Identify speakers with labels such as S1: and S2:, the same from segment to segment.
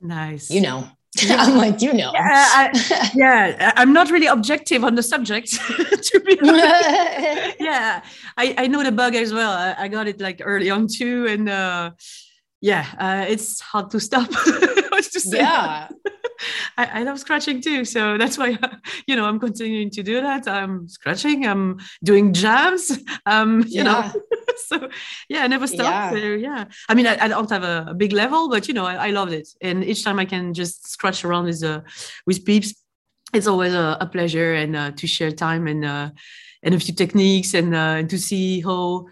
S1: Nice.
S2: You know. Yeah. I'm like, you know.
S1: Yeah, I, yeah, I'm not really objective on the subject, to be honest. yeah, I, I know the bug as well. I, I got it like early on too, and uh, yeah, uh, it's hard to stop. to
S2: yeah.
S1: I, I, love scratching too. So that's why, you know, I'm continuing to do that. I'm scratching, I'm doing jams, um, you yeah. know, so yeah, I never stop. Yeah. So yeah, I mean, I, I don't have a, a, big level, but you know, I, I loved it. And each time I can just scratch around with, uh, with peeps, it's always a, a pleasure and uh, to share time and, uh, and a few techniques and, uh, and to see how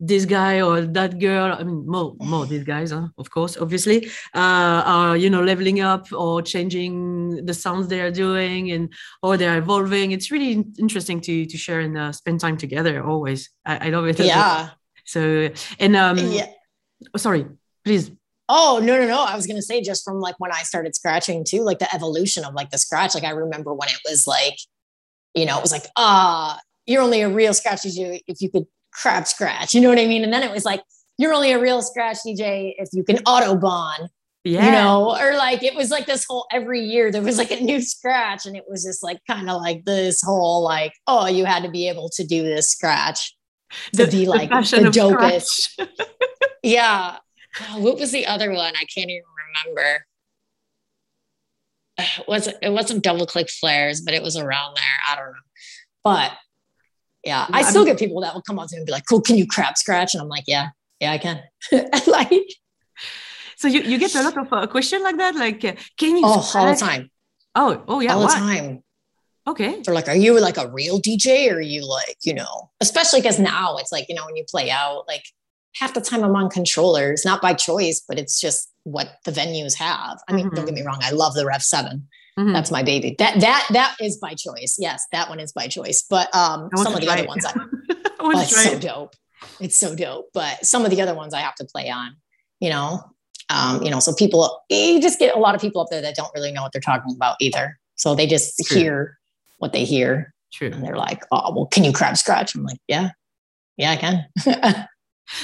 S1: this guy or that girl i mean more more these guys huh, of course obviously uh, are you know leveling up or changing the sounds they are doing and or they're evolving it's really interesting to to share and uh, spend time together always i, I love it
S2: yeah well.
S1: so and um yeah oh, sorry please
S2: Oh no no no! I was gonna say just from like when I started scratching too, like the evolution of like the scratch. Like I remember when it was like, you know, it was like ah, you're only a real scratch DJ if you could crab scratch. You know what I mean? And then it was like, you're only a real scratch DJ if you can autobahn. Yeah. You know, or like it was like this whole every year there was like a new scratch, and it was just like kind of like this whole like, oh, you had to be able to do this scratch to the, be like the, the dopest. yeah. Oh, what was the other one? I can't even remember. It wasn't it wasn't double click flares, but it was around there. I don't know. But yeah, I still get people that will come up to me and be like, "Cool, can you crab scratch?" And I'm like, "Yeah, yeah, I can." like,
S1: so you, you get a lot of uh, question like that, like, uh, "Can you?"
S2: Oh, all the time.
S1: Oh, oh yeah,
S2: all the time.
S1: Okay.
S2: They're like, "Are you like a real DJ, or are you like, you know?" Especially because now it's like, you know, when you play out, like half the time I'm on controllers, not by choice, but it's just what the venues have. I mean, mm-hmm. don't get me wrong, I love the Rev Seven. Mm-hmm. That's my baby. That that that is by choice. Yes, that one is by choice. But um, some of the other ones, I, oh, it's so dope. It's so dope. But some of the other ones I have to play on. You know, um, you know, so people you just get a lot of people up there that don't really know what they're talking about either. So they just True. hear what they hear.
S1: True.
S2: And they're like, oh, well, can you crab scratch? I'm like, yeah, yeah, I can.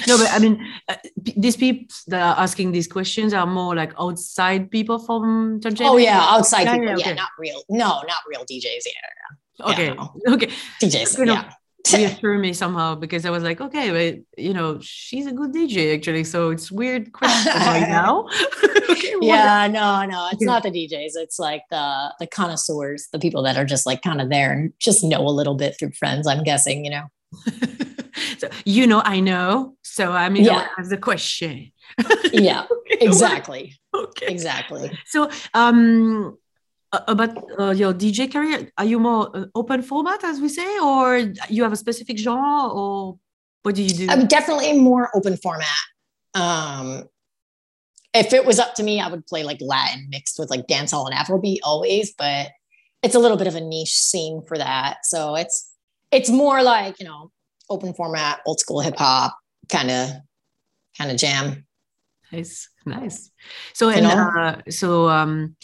S1: no but i mean uh, these people that are asking these questions are more like outside people from
S2: Tanzania? oh yeah outside yeah, people yeah, okay. yeah, not real no not real djs
S1: yeah okay no. okay
S2: djs you know, yeah
S1: reassure me somehow because I was like, okay, but you know, she's a good DJ actually. So it's weird question right now.
S2: okay, yeah, no, no, it's not the DJs. It's like the the connoisseurs, the people that are just like kind of there and just know a little bit through friends. I'm guessing, you know.
S1: so you know i know. So i mean yeah. as a question.
S2: Yeah exactly. Okay. Exactly.
S1: So um about uh, your dj career are you more uh, open format as we say or you have a specific genre or what do you do?
S2: I'm definitely more open format. Um if it was up to me i would play like latin mixed with like dancehall and afrobeat always but it's a little bit of a niche scene for that. So it's it's more like you know open format, old school hip hop kind of kind of jam.
S1: Nice, nice. So and uh, so um,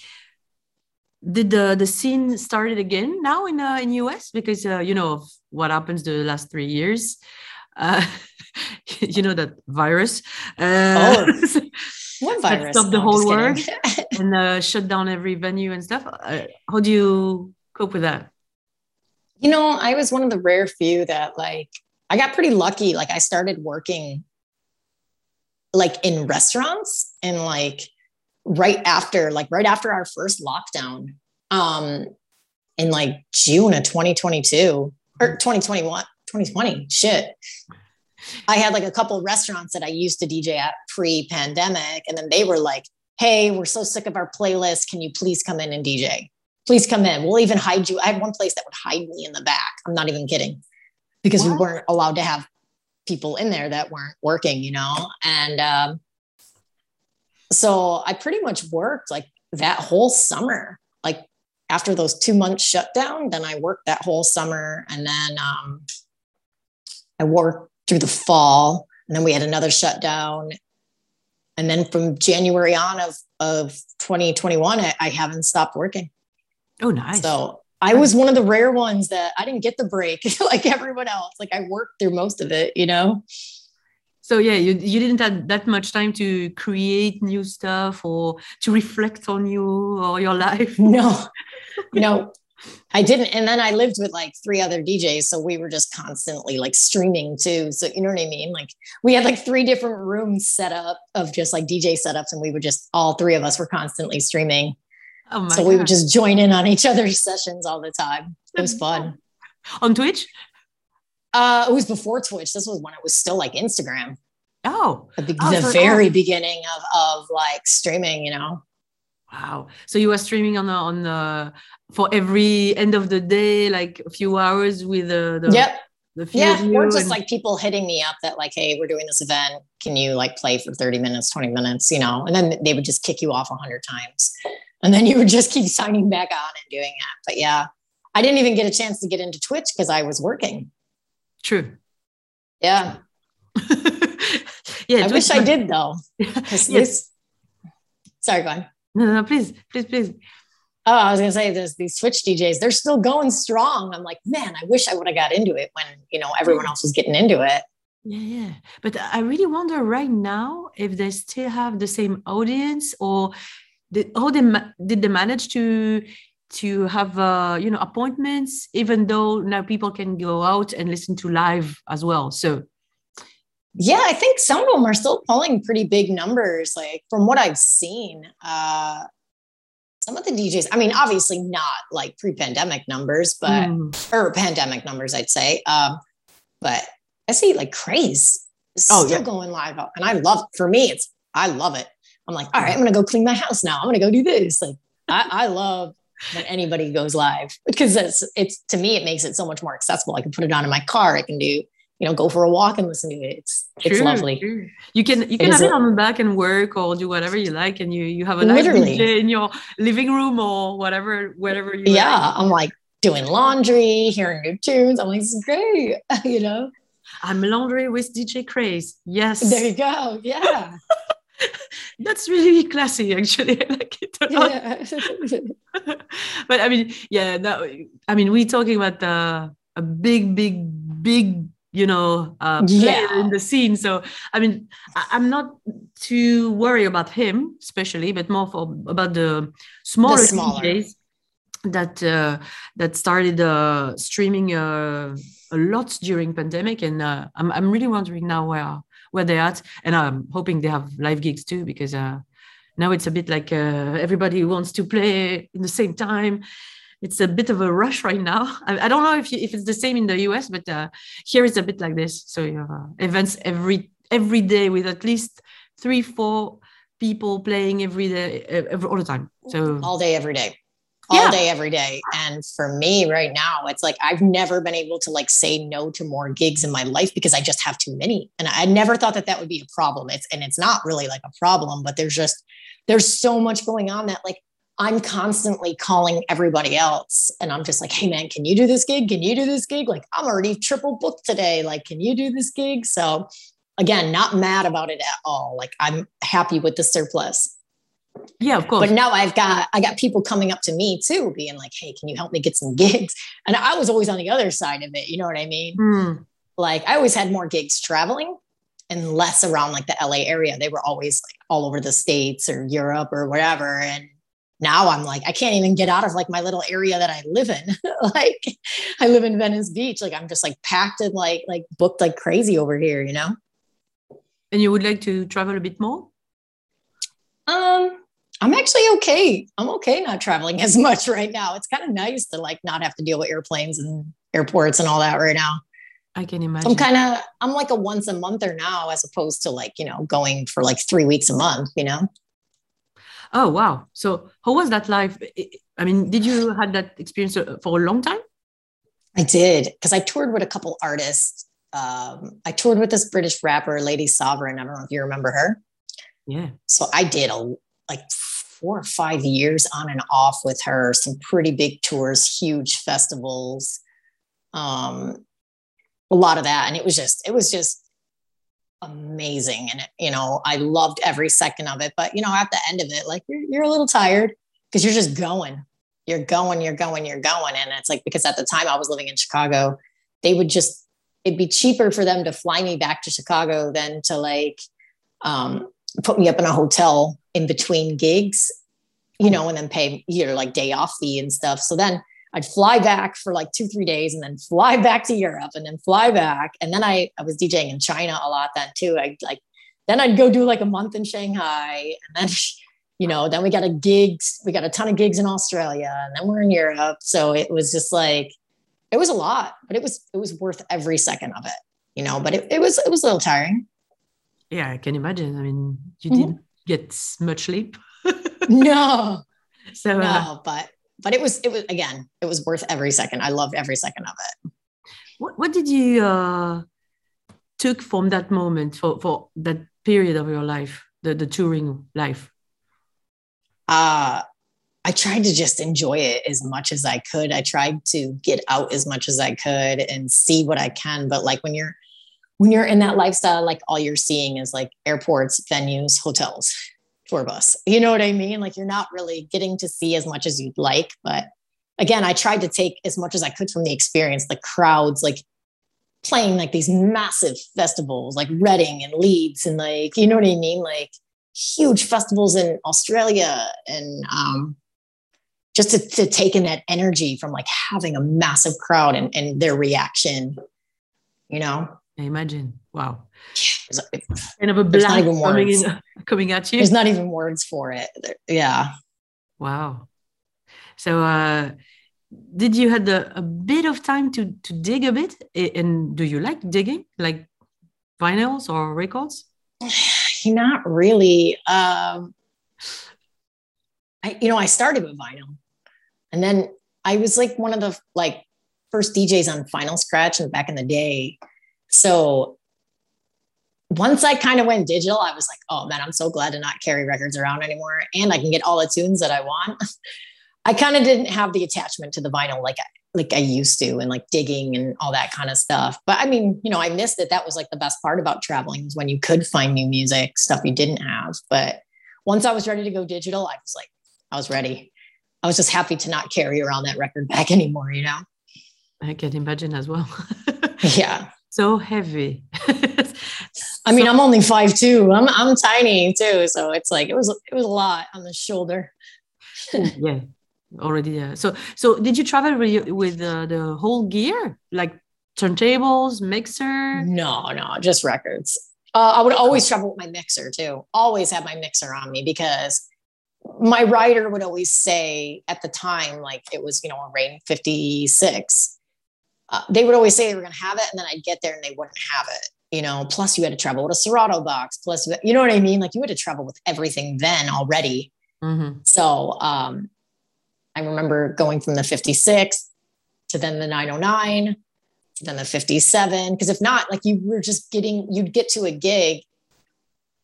S1: did the the scene started again now in uh, in US because uh, you know what happens the last three years. Uh, you know that virus. Uh,
S2: oh. What virus?
S1: Stop the no, whole world and uh, shut down every venue and stuff. Uh, how do you cope with that?
S2: You know, I was one of the rare few that like I got pretty lucky. Like I started working like in restaurants and like right after, like right after our first lockdown, um, in like June of 2022 or 2021, 2020. Shit. I had like a couple restaurants that I used to DJ at pre pandemic. And then they were like, Hey, we're so sick of our playlist. Can you please come in and DJ? Please come in. We'll even hide you. I had one place that would hide me in the back. I'm not even kidding because we weren't allowed to have people in there that weren't working, you know? And um, so I pretty much worked like that whole summer. Like after those two months shut down, then I worked that whole summer. And then um, I worked through the fall. And then we had another shutdown. And then from January on of, of 2021, I, I haven't stopped working.
S1: Oh, nice.
S2: So I was one of the rare ones that I didn't get the break like everyone else. Like I worked through most of it, you know?
S1: so yeah you, you didn't have that much time to create new stuff or to reflect on you or your life
S2: no no I didn't. And then I lived with like three other DJs. So we were just constantly like streaming too. So, you know what I mean? Like we had like three different rooms set up of just like DJ setups. And we would just, all three of us were constantly streaming. Oh so God. we would just join in on each other's sessions all the time. It was fun.
S1: On Twitch?
S2: Uh, it was before Twitch. This was when it was still like Instagram.
S1: Oh,
S2: the, oh, the very beginning of, of like streaming, you know?
S1: Wow. So you were streaming on the, on the for every end of the day, like a few hours with the, the
S2: yep. The yeah, or just and- like people hitting me up that like, hey, we're doing this event. Can you like play for 30 minutes, 20 minutes, you know? And then they would just kick you off a hundred times. And then you would just keep signing back on and doing that. But yeah, I didn't even get a chance to get into Twitch because I was working.
S1: True.
S2: Yeah. yeah. I Twitch wish I did though. yes. This... Sorry, go on.
S1: No, no, please, please, please.
S2: Oh, I was gonna say there's these Twitch DJs, they're still going strong. I'm like, man, I wish I would have got into it when you know everyone else was getting into it.
S1: Yeah, yeah. But I really wonder right now if they still have the same audience or did, how they did they manage to to have uh, you know appointments even though now people can go out and listen to live as well so
S2: yeah, I think some of them are still pulling pretty big numbers. Like from what I've seen, uh, some of the DJs, I mean, obviously not like pre pandemic numbers, but, mm. or pandemic numbers, I'd say. Um, but I see like Craze oh, still yeah. going live. And I love, for me, it's, I love it. I'm like, all right, I'm going to go clean my house now. I'm going to go do this. Like, I, I love when anybody goes live because it's, it's, to me, it makes it so much more accessible. I can put it on in my car. I can do you know, go for a walk and listen to it. It's true, it's lovely. True.
S1: You can you can it have it on the back and work or do whatever you like, and you you have a nice DJ in your living room or whatever whatever you.
S2: Yeah, like. I'm like doing laundry, hearing new tunes. I'm like, this is great, you know.
S1: I'm laundry with DJ Craze. Yes.
S2: There you go. Yeah.
S1: That's really classy, actually. I like it a lot. Yeah. but I mean, yeah, that, I mean, we're talking about uh, a big, big, big you know uh, yeah. in the scene so i mean I, am not too worried about him especially but more for about the smaller, the smaller. DJs that uh, that started uh, streaming uh, a lot during pandemic and uh, I'm, I'm really wondering now where where they're at and i'm hoping they have live gigs too because uh, now it's a bit like uh, everybody wants to play in the same time it's a bit of a rush right now. I, I don't know if you, if it's the same in the US, but uh, here it's a bit like this. So you have uh, events every every day with at least three, four people playing every day, every, all the time. So
S2: all day, every day, all yeah. day, every day. And for me right now, it's like I've never been able to like say no to more gigs in my life because I just have too many. And I never thought that that would be a problem. It's and it's not really like a problem, but there's just there's so much going on that like I'm constantly calling everybody else and I'm just like, hey man, can you do this gig? Can you do this gig? Like, I'm already triple booked today. Like, can you do this gig? So, again, not mad about it at all. Like, I'm happy with the surplus.
S1: Yeah, of course.
S2: But now I've got I got people coming up to me too, being like, "Hey, can you help me get some gigs?" And I was always on the other side of it. You know what I mean? Mm. Like I always had more gigs traveling and less around like the LA area. They were always like all over the states or Europe or whatever. And now I'm like, I can't even get out of like my little area that I live in. like I live in Venice Beach. Like I'm just like packed and like like booked like crazy over here, you know?
S1: And you would like to travel a bit more?
S2: Um, I'm actually okay. I'm okay not traveling as much right now. It's kind of nice to like not have to deal with airplanes and airports and all that right now.
S1: I can imagine.
S2: I'm kind of I'm like a once a monther now as opposed to like, you know, going for like 3 weeks a month, you know?
S1: Oh wow! So how was that life? I mean, did you had that experience uh, for a long time?
S2: I did because I toured with a couple artists. Um, I toured with this British rapper, Lady Sovereign. I don't know if you remember her.
S1: Yeah.
S2: So I did a like four or five years on and off with her. Some pretty big tours, huge festivals, um, a lot of that, and it was just it was just amazing. And, you know, I loved every second of it. But, you know, at the end of it, like you're, you're a little tired because you're just going, you're going, you're going, you're going. And it's like, because at the time I was living in Chicago, they would just it'd be cheaper for them to fly me back to Chicago than to like um, put me up in a hotel in between gigs, you know, and then pay your like day off fee and stuff. So then I'd fly back for like two, three days and then fly back to Europe and then fly back. And then I, I was DJing in China a lot then too. I like, then I'd go do like a month in Shanghai and then, you know, then we got a gigs, we got a ton of gigs in Australia and then we're in Europe. So it was just like, it was a lot, but it was, it was worth every second of it, you know, but it, it was, it was a little tiring.
S1: Yeah, I can imagine. I mean, you mm-hmm. didn't get much sleep.
S2: no. So, no, uh, but but it was it was again it was worth every second i loved every second of it
S1: what, what did you uh took from that moment for for that period of your life the the touring life
S2: uh I tried to just enjoy it as much as I could. I tried to get out as much as I could and see what I can. But like when you're when you're in that lifestyle, like all you're seeing is like airports, venues, hotels tour bus. You know what I mean? Like you're not really getting to see as much as you'd like. But again, I tried to take as much as I could from the experience, the crowds, like playing like these massive festivals like Reading and Leeds and like, you know what I mean? Like huge festivals in Australia and um, just to, to take in that energy from like having a massive crowd and, and their reaction, you know?
S1: I imagine. Wow. kind of a blast coming, in, coming at you.
S2: There's not even words for it. Yeah.
S1: Wow. So, uh, did you had a, a bit of time to to dig a bit? And do you like digging, like vinyls or records?
S2: Not really. Um, I, you know, I started with vinyl, and then I was like one of the like first DJs on Final Scratch and back in the day. So once I kind of went digital, I was like, oh man, I'm so glad to not carry records around anymore. And I can get all the tunes that I want. I kind of didn't have the attachment to the vinyl like I, like I used to and like digging and all that kind of stuff. But I mean, you know, I missed it. That was like the best part about traveling is when you could find new music, stuff you didn't have. But once I was ready to go digital, I was like, I was ready. I was just happy to not carry around that record back anymore, you know?
S1: I can imagine as well.
S2: yeah.
S1: So heavy.
S2: I mean, so, I'm only five two. I'm I'm tiny too, so it's like it was it was a lot on the shoulder.
S1: yeah, already. Yeah. So so did you travel with uh, the whole gear, like turntables, mixer?
S2: No, no, just records. Uh, I would always travel with my mixer too. Always have my mixer on me because my rider would always say at the time, like it was you know a Rane 56. Uh, they would always say they were going to have it, and then I'd get there and they wouldn't have it you know, plus you had to travel with a Serato box, plus, you know what I mean? Like you had to travel with everything then already. Mm-hmm. So um, I remember going from the 56 to then the 909 to then the 57. Because if not, like you were just getting, you'd get to a gig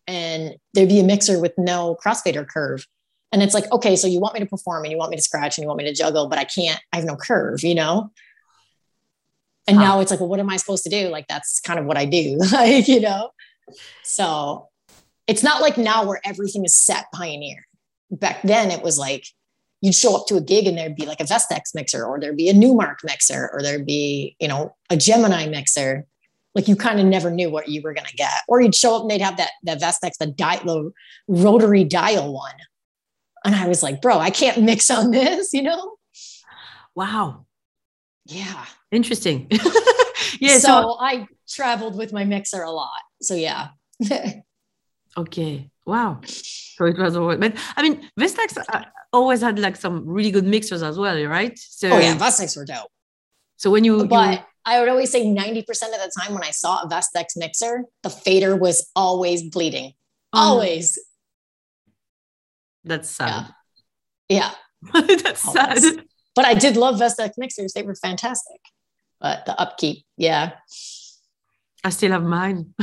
S2: and there'd be a mixer with no crossfader curve. And it's like, okay, so you want me to perform and you want me to scratch and you want me to juggle, but I can't, I have no curve, you know? And huh. now it's like, well, what am I supposed to do? Like, that's kind of what I do, like, you know? So it's not like now where everything is set pioneer. Back then, it was like you'd show up to a gig and there'd be like a Vestax mixer, or there'd be a Numark mixer, or there'd be, you know, a Gemini mixer. Like you kind of never knew what you were going to get. Or you'd show up and they'd have that, that Vestax, the, di- the rotary dial one. And I was like, bro, I can't mix on this, you know?
S1: Wow.
S2: Yeah.
S1: Interesting. yeah.
S2: So, so, I traveled with my mixer a lot. So yeah.
S1: okay. Wow. So it was always, but I mean, Vestax uh, always had like some really good mixers as well, right? So
S2: oh yeah, Vestax were dope.
S1: So when you,
S2: but
S1: you,
S2: I would always say 90% of the time when I saw a Vestax mixer, the fader was always bleeding. Um, always.
S1: That's sad.
S2: Yeah.
S1: yeah. That's always. sad.
S2: But I did love Vestax mixers. They were fantastic. But the upkeep, yeah.
S1: I still have mine.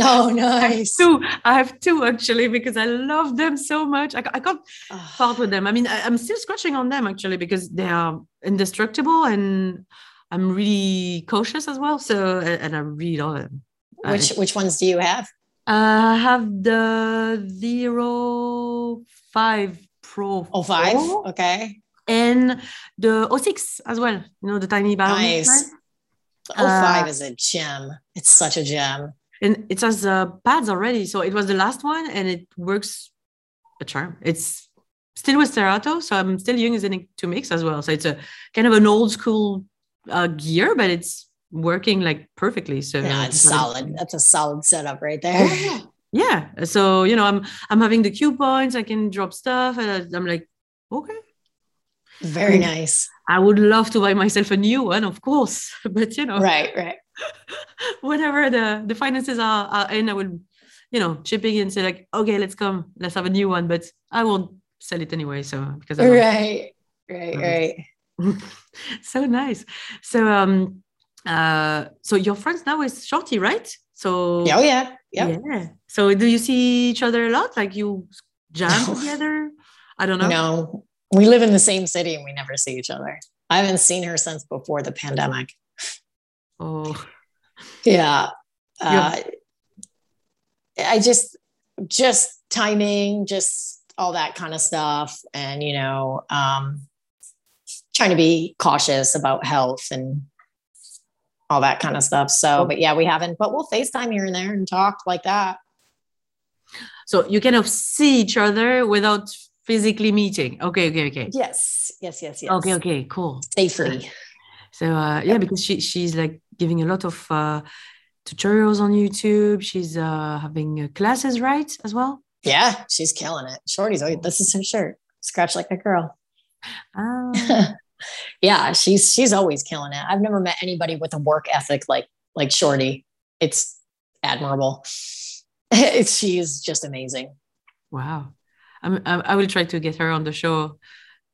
S2: oh, nice.
S1: two. I have two actually because I love them so much. I, I can't oh. part with them. I mean, I, am still scratching on them actually because they are indestructible and I'm really cautious as well. So, and I really love them.
S2: Which which ones do you have?
S1: Uh, I have the zero five Pro.
S2: Oh, five. Okay
S1: and the O6 as well. You know, the tiny barrel.
S2: Nice. 05 uh, is a gem. It's such a gem.
S1: And it has uh, pads already. So it was the last one and it works a charm. It's still with Serato. So I'm still using it to mix as well. So it's a kind of an old school uh, gear, but it's working like perfectly. So
S2: yeah, it's solid. That's a solid setup right there.
S1: Yeah. yeah. So, you know, I'm I'm having the cue points. I can drop stuff. And I'm like, okay.
S2: Very nice.
S1: I would love to buy myself a new one, of course. But you know,
S2: right, right.
S1: whenever the the finances are, are in, I will, you know, chipping in and say like, okay, let's come, let's have a new one. But I won't sell it anyway. So because
S2: I right, right, um, right.
S1: so nice. So um, uh, so your friends now is Shorty, right? So
S2: oh yeah, yeah.
S1: yeah. So do you see each other a lot? Like you jam no. together? I don't know.
S2: No, we live in the same city and we never see each other. I haven't seen her since before the pandemic.
S1: Oh,
S2: yeah. Uh, I just, just timing, just all that kind of stuff, and you know, um, trying to be cautious about health and all that kind of stuff. So, but yeah, we haven't, but we'll FaceTime here and there and talk like that.
S1: So you kind of see each other without physically meeting. Okay, okay, okay.
S2: Yes, yes, yes, yes.
S1: Okay, okay, cool.
S2: Safely.
S1: So uh, yeah, because she she's like giving a lot of uh, tutorials on YouTube. She's uh, having uh, classes, right, as well.
S2: Yeah, she's killing it. Shorty's always this is her shirt. Scratch like a girl.
S1: Oh.
S2: yeah, she's she's always killing it. I've never met anybody with a work ethic like like Shorty. It's admirable. it's she's just amazing.
S1: Wow. I'm, I will try to get her on the show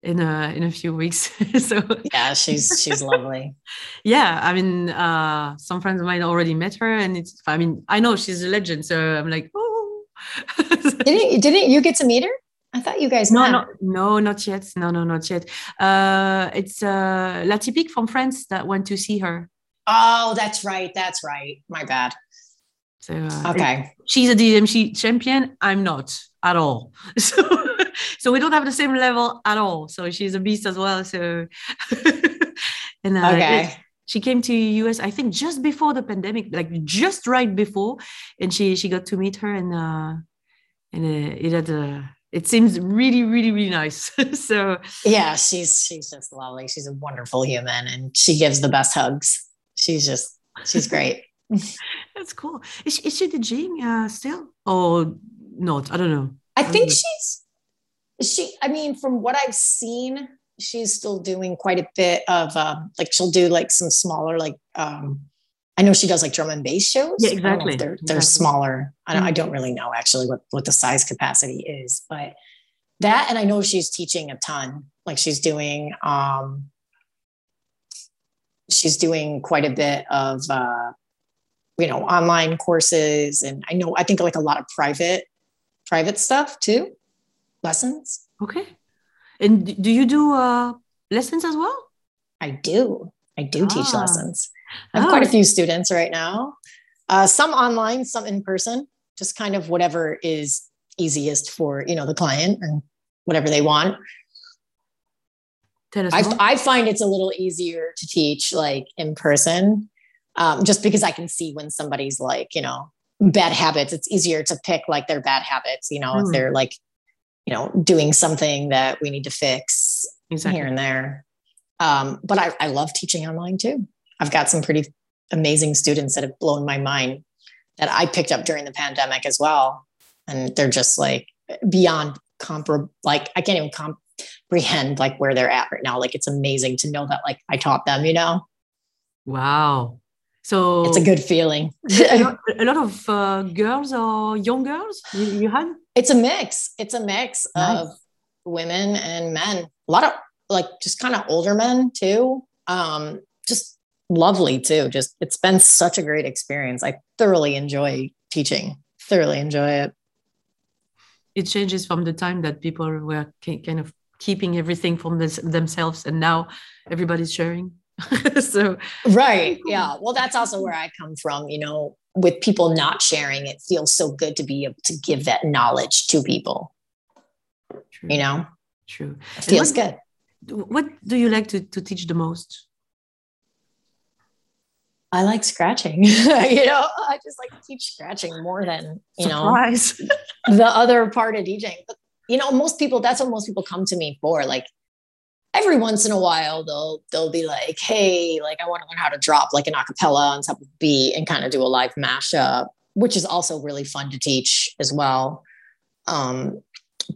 S1: in a in a few weeks. so
S2: yeah, she's she's lovely.
S1: yeah, I mean, uh, some friends of mine already met her, and it's. I mean, I know she's a legend, so I'm like, oh.
S2: didn't didn't you get to meet her? I thought you guys
S1: no,
S2: met.
S1: No, no, not yet. No, no, not yet. Uh, it's uh, Latypique from France that went to see her.
S2: Oh, that's right. That's right. My bad.
S1: So uh,
S2: okay,
S1: she's a DMC champion. I'm not at all. So so we don't have the same level at all. So she's a beast as well. So
S2: and uh, okay.
S1: She came to US, I think, just before the pandemic, like just right before, and she she got to meet her, and uh, and uh, it had a. It seems really, really, really nice. so
S2: yeah, she's she's just lovely. She's a wonderful human, and she gives the best hugs. She's just she's great.
S1: That's cool. Is she, is she DJing uh, still or not? I don't know.
S2: I think she's she. I mean, from what I've seen, she's still doing quite a bit of um, like she'll do like some smaller like um, I know she does like drum and bass shows.
S1: Yeah, exactly.
S2: they're they're
S1: exactly.
S2: smaller. I don't, mm-hmm. I don't really know actually what what the size capacity is, but that and I know she's teaching a ton. Like she's doing um she's doing quite a bit of uh you know online courses and i know i think like a lot of private private stuff too. Lessons.
S1: Okay. And do you do uh lessons as well?
S2: I do. I do ah. teach lessons. I have oh. quite a few students right now. Uh, some online some in person just kind of whatever is easiest for you know the client and whatever they want. I, I find it's a little easier to teach like in person um, just because I can see when somebody's like, you know, bad habits. It's easier to pick like their bad habits, you know, mm. if hmm. they're like, you know, doing something that we need to fix exactly. here and there. Um, but I, I love teaching online too. I've got some pretty amazing students that have blown my mind that I picked up during the pandemic as well. And they're just like beyond comparable. Like I can't even comprehend like where they're at right now. Like it's amazing to know that like I taught them, you know?
S1: Wow. So
S2: it's a good feeling.
S1: a, lot, a, lot, of uh, girls or young girls you, you, had?
S2: It's a mix. It's a mix nice. of women and men. A lot of like just kind of older men too. Um, just lovely too. Just it's been such a great experience. I thoroughly enjoy teaching. Thoroughly enjoy it.
S1: It changes from the time that people were kind of keeping everything from this, themselves, and now everybody's sharing. so
S2: right yeah well that's also where i come from you know with people not sharing it feels so good to be able to give that knowledge to people true. you know
S1: true
S2: it feels what,
S1: good what do you like to, to teach the most
S2: I like scratching. you know, I just like to keep scratching more than, you Surprise. know, the other part of DJing. But, you know, most people, that's what most people come to me for. Like every once in a while, they'll, they'll be like, Hey, like I want to learn how to drop like an acapella on top of beat and kind of do a live mashup, which is also really fun to teach as well. Um,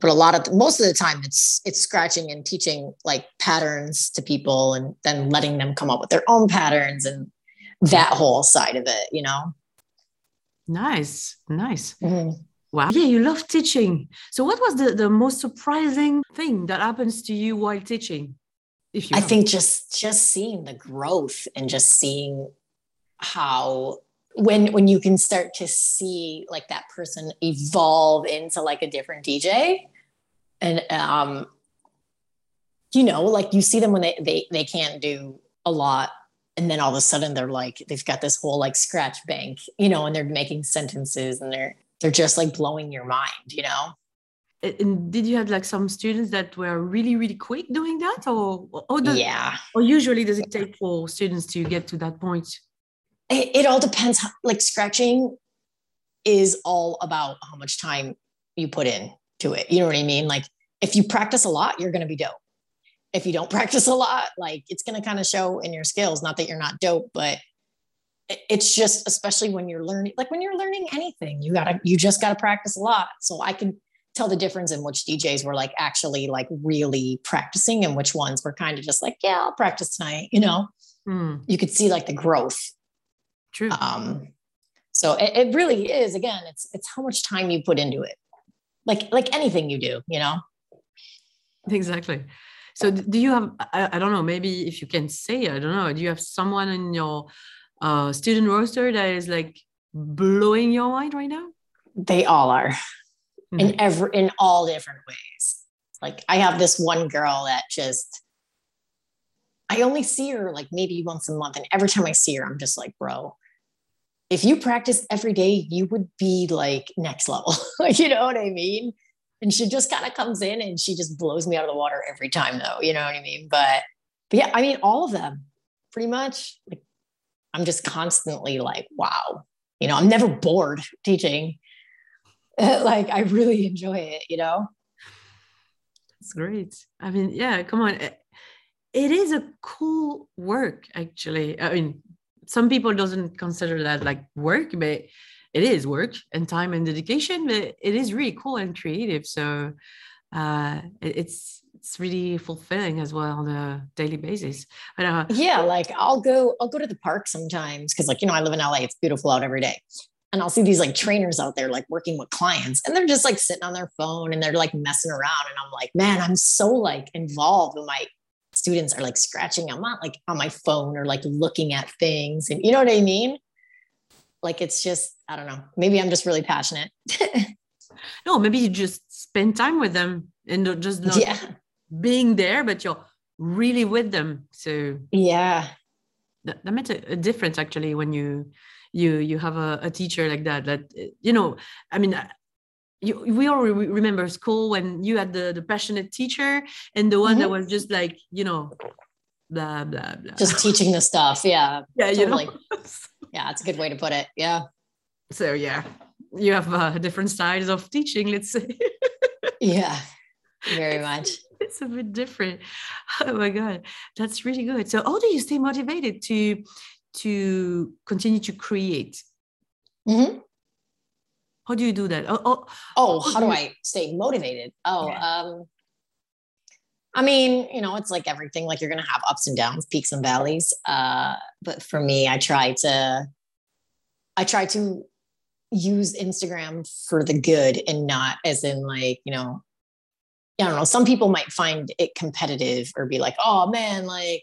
S2: but a lot of most of the time it's it's scratching and teaching like patterns to people and then letting them come up with their own patterns and that whole side of it, you know?
S1: Nice, nice. Mm-hmm. Wow. Yeah, you love teaching. So, what was the, the most surprising thing that happens to you while teaching?
S2: If you I think just just seeing the growth and just seeing how when when you can start to see like that person evolve into like a different DJ and um you know like you see them when they they they can't do a lot and then all of a sudden they're like they've got this whole like scratch bank you know and they're making sentences and they're they're just like blowing your mind you know?
S1: And did you have like some students that were really really quick doing that? Or or
S2: does, yeah.
S1: or usually does it take for students to get to that point?
S2: It, it all depends how, like scratching is all about how much time you put in to it. You know what i mean? Like if you practice a lot you're going to be dope. If you don't practice a lot, like it's going to kind of show in your skills. Not that you're not dope, but it's just, especially when you're learning, like when you're learning anything, you gotta, you just gotta practice a lot. So I can tell the difference in which DJs were like actually like really practicing and which ones were kind of just like, yeah, I'll practice tonight. You know, mm. you could see like the growth.
S1: True.
S2: Um, so it, it really is. Again, it's it's how much time you put into it. Like like anything you do, you know.
S1: Exactly. So do you have, I, I, don't know, maybe if you can say, I don't know, do you have someone in your uh, student roster that is like blowing your mind right now?
S2: They all are mm-hmm. in every, in all different ways. Like I have this one girl that just, I only see her like maybe once a month. And every time I see her, I'm just like, bro, if you practice every day, you would be like next level. you know what I mean? and she just kind of comes in and she just blows me out of the water every time though you know what i mean but but yeah i mean all of them pretty much like i'm just constantly like wow you know i'm never bored teaching. Like i really enjoy it you know?
S1: That's great. I mean yeah come on. It is a cool work actually. I mean some people doesn't consider that like work but it is work and time and dedication, but it is really cool and creative. So uh, it's it's really fulfilling as well on a daily basis. But, uh,
S2: yeah, like I'll go I'll go to the park sometimes because like you know I live in LA. It's beautiful out every day. And I'll see these like trainers out there like working with clients and they're just like sitting on their phone and they're like messing around. And I'm like, man, I'm so like involved when my students are like scratching. I'm not like on my phone or like looking at things. And you know what I mean? Like it's just, I don't know. Maybe I'm just really passionate.
S1: no, maybe you just spend time with them and just not yeah. Being there, but you're really with them. So
S2: yeah,
S1: that, that makes a, a difference actually when you you you have a, a teacher like that. That you know, I mean, you, we all re- remember school when you had the, the passionate teacher and the one mm-hmm. that was just like you know blah blah blah
S2: just teaching the stuff yeah
S1: yeah totally. you know?
S2: yeah it's a good way to put it yeah
S1: so yeah you have uh, different styles of teaching let's say
S2: yeah very much
S1: it's a bit different oh my god that's really good so how do you stay motivated to to continue to create
S2: mm-hmm.
S1: how do you do that oh,
S2: oh, oh how do i stay motivated oh yeah. um I mean, you know, it's like everything, like you're to have ups and downs, peaks and valleys. Uh, but for me, I try to, I try to use Instagram for the good and not as in like, you know, I don't know. Some people might find it competitive or be like, oh man, like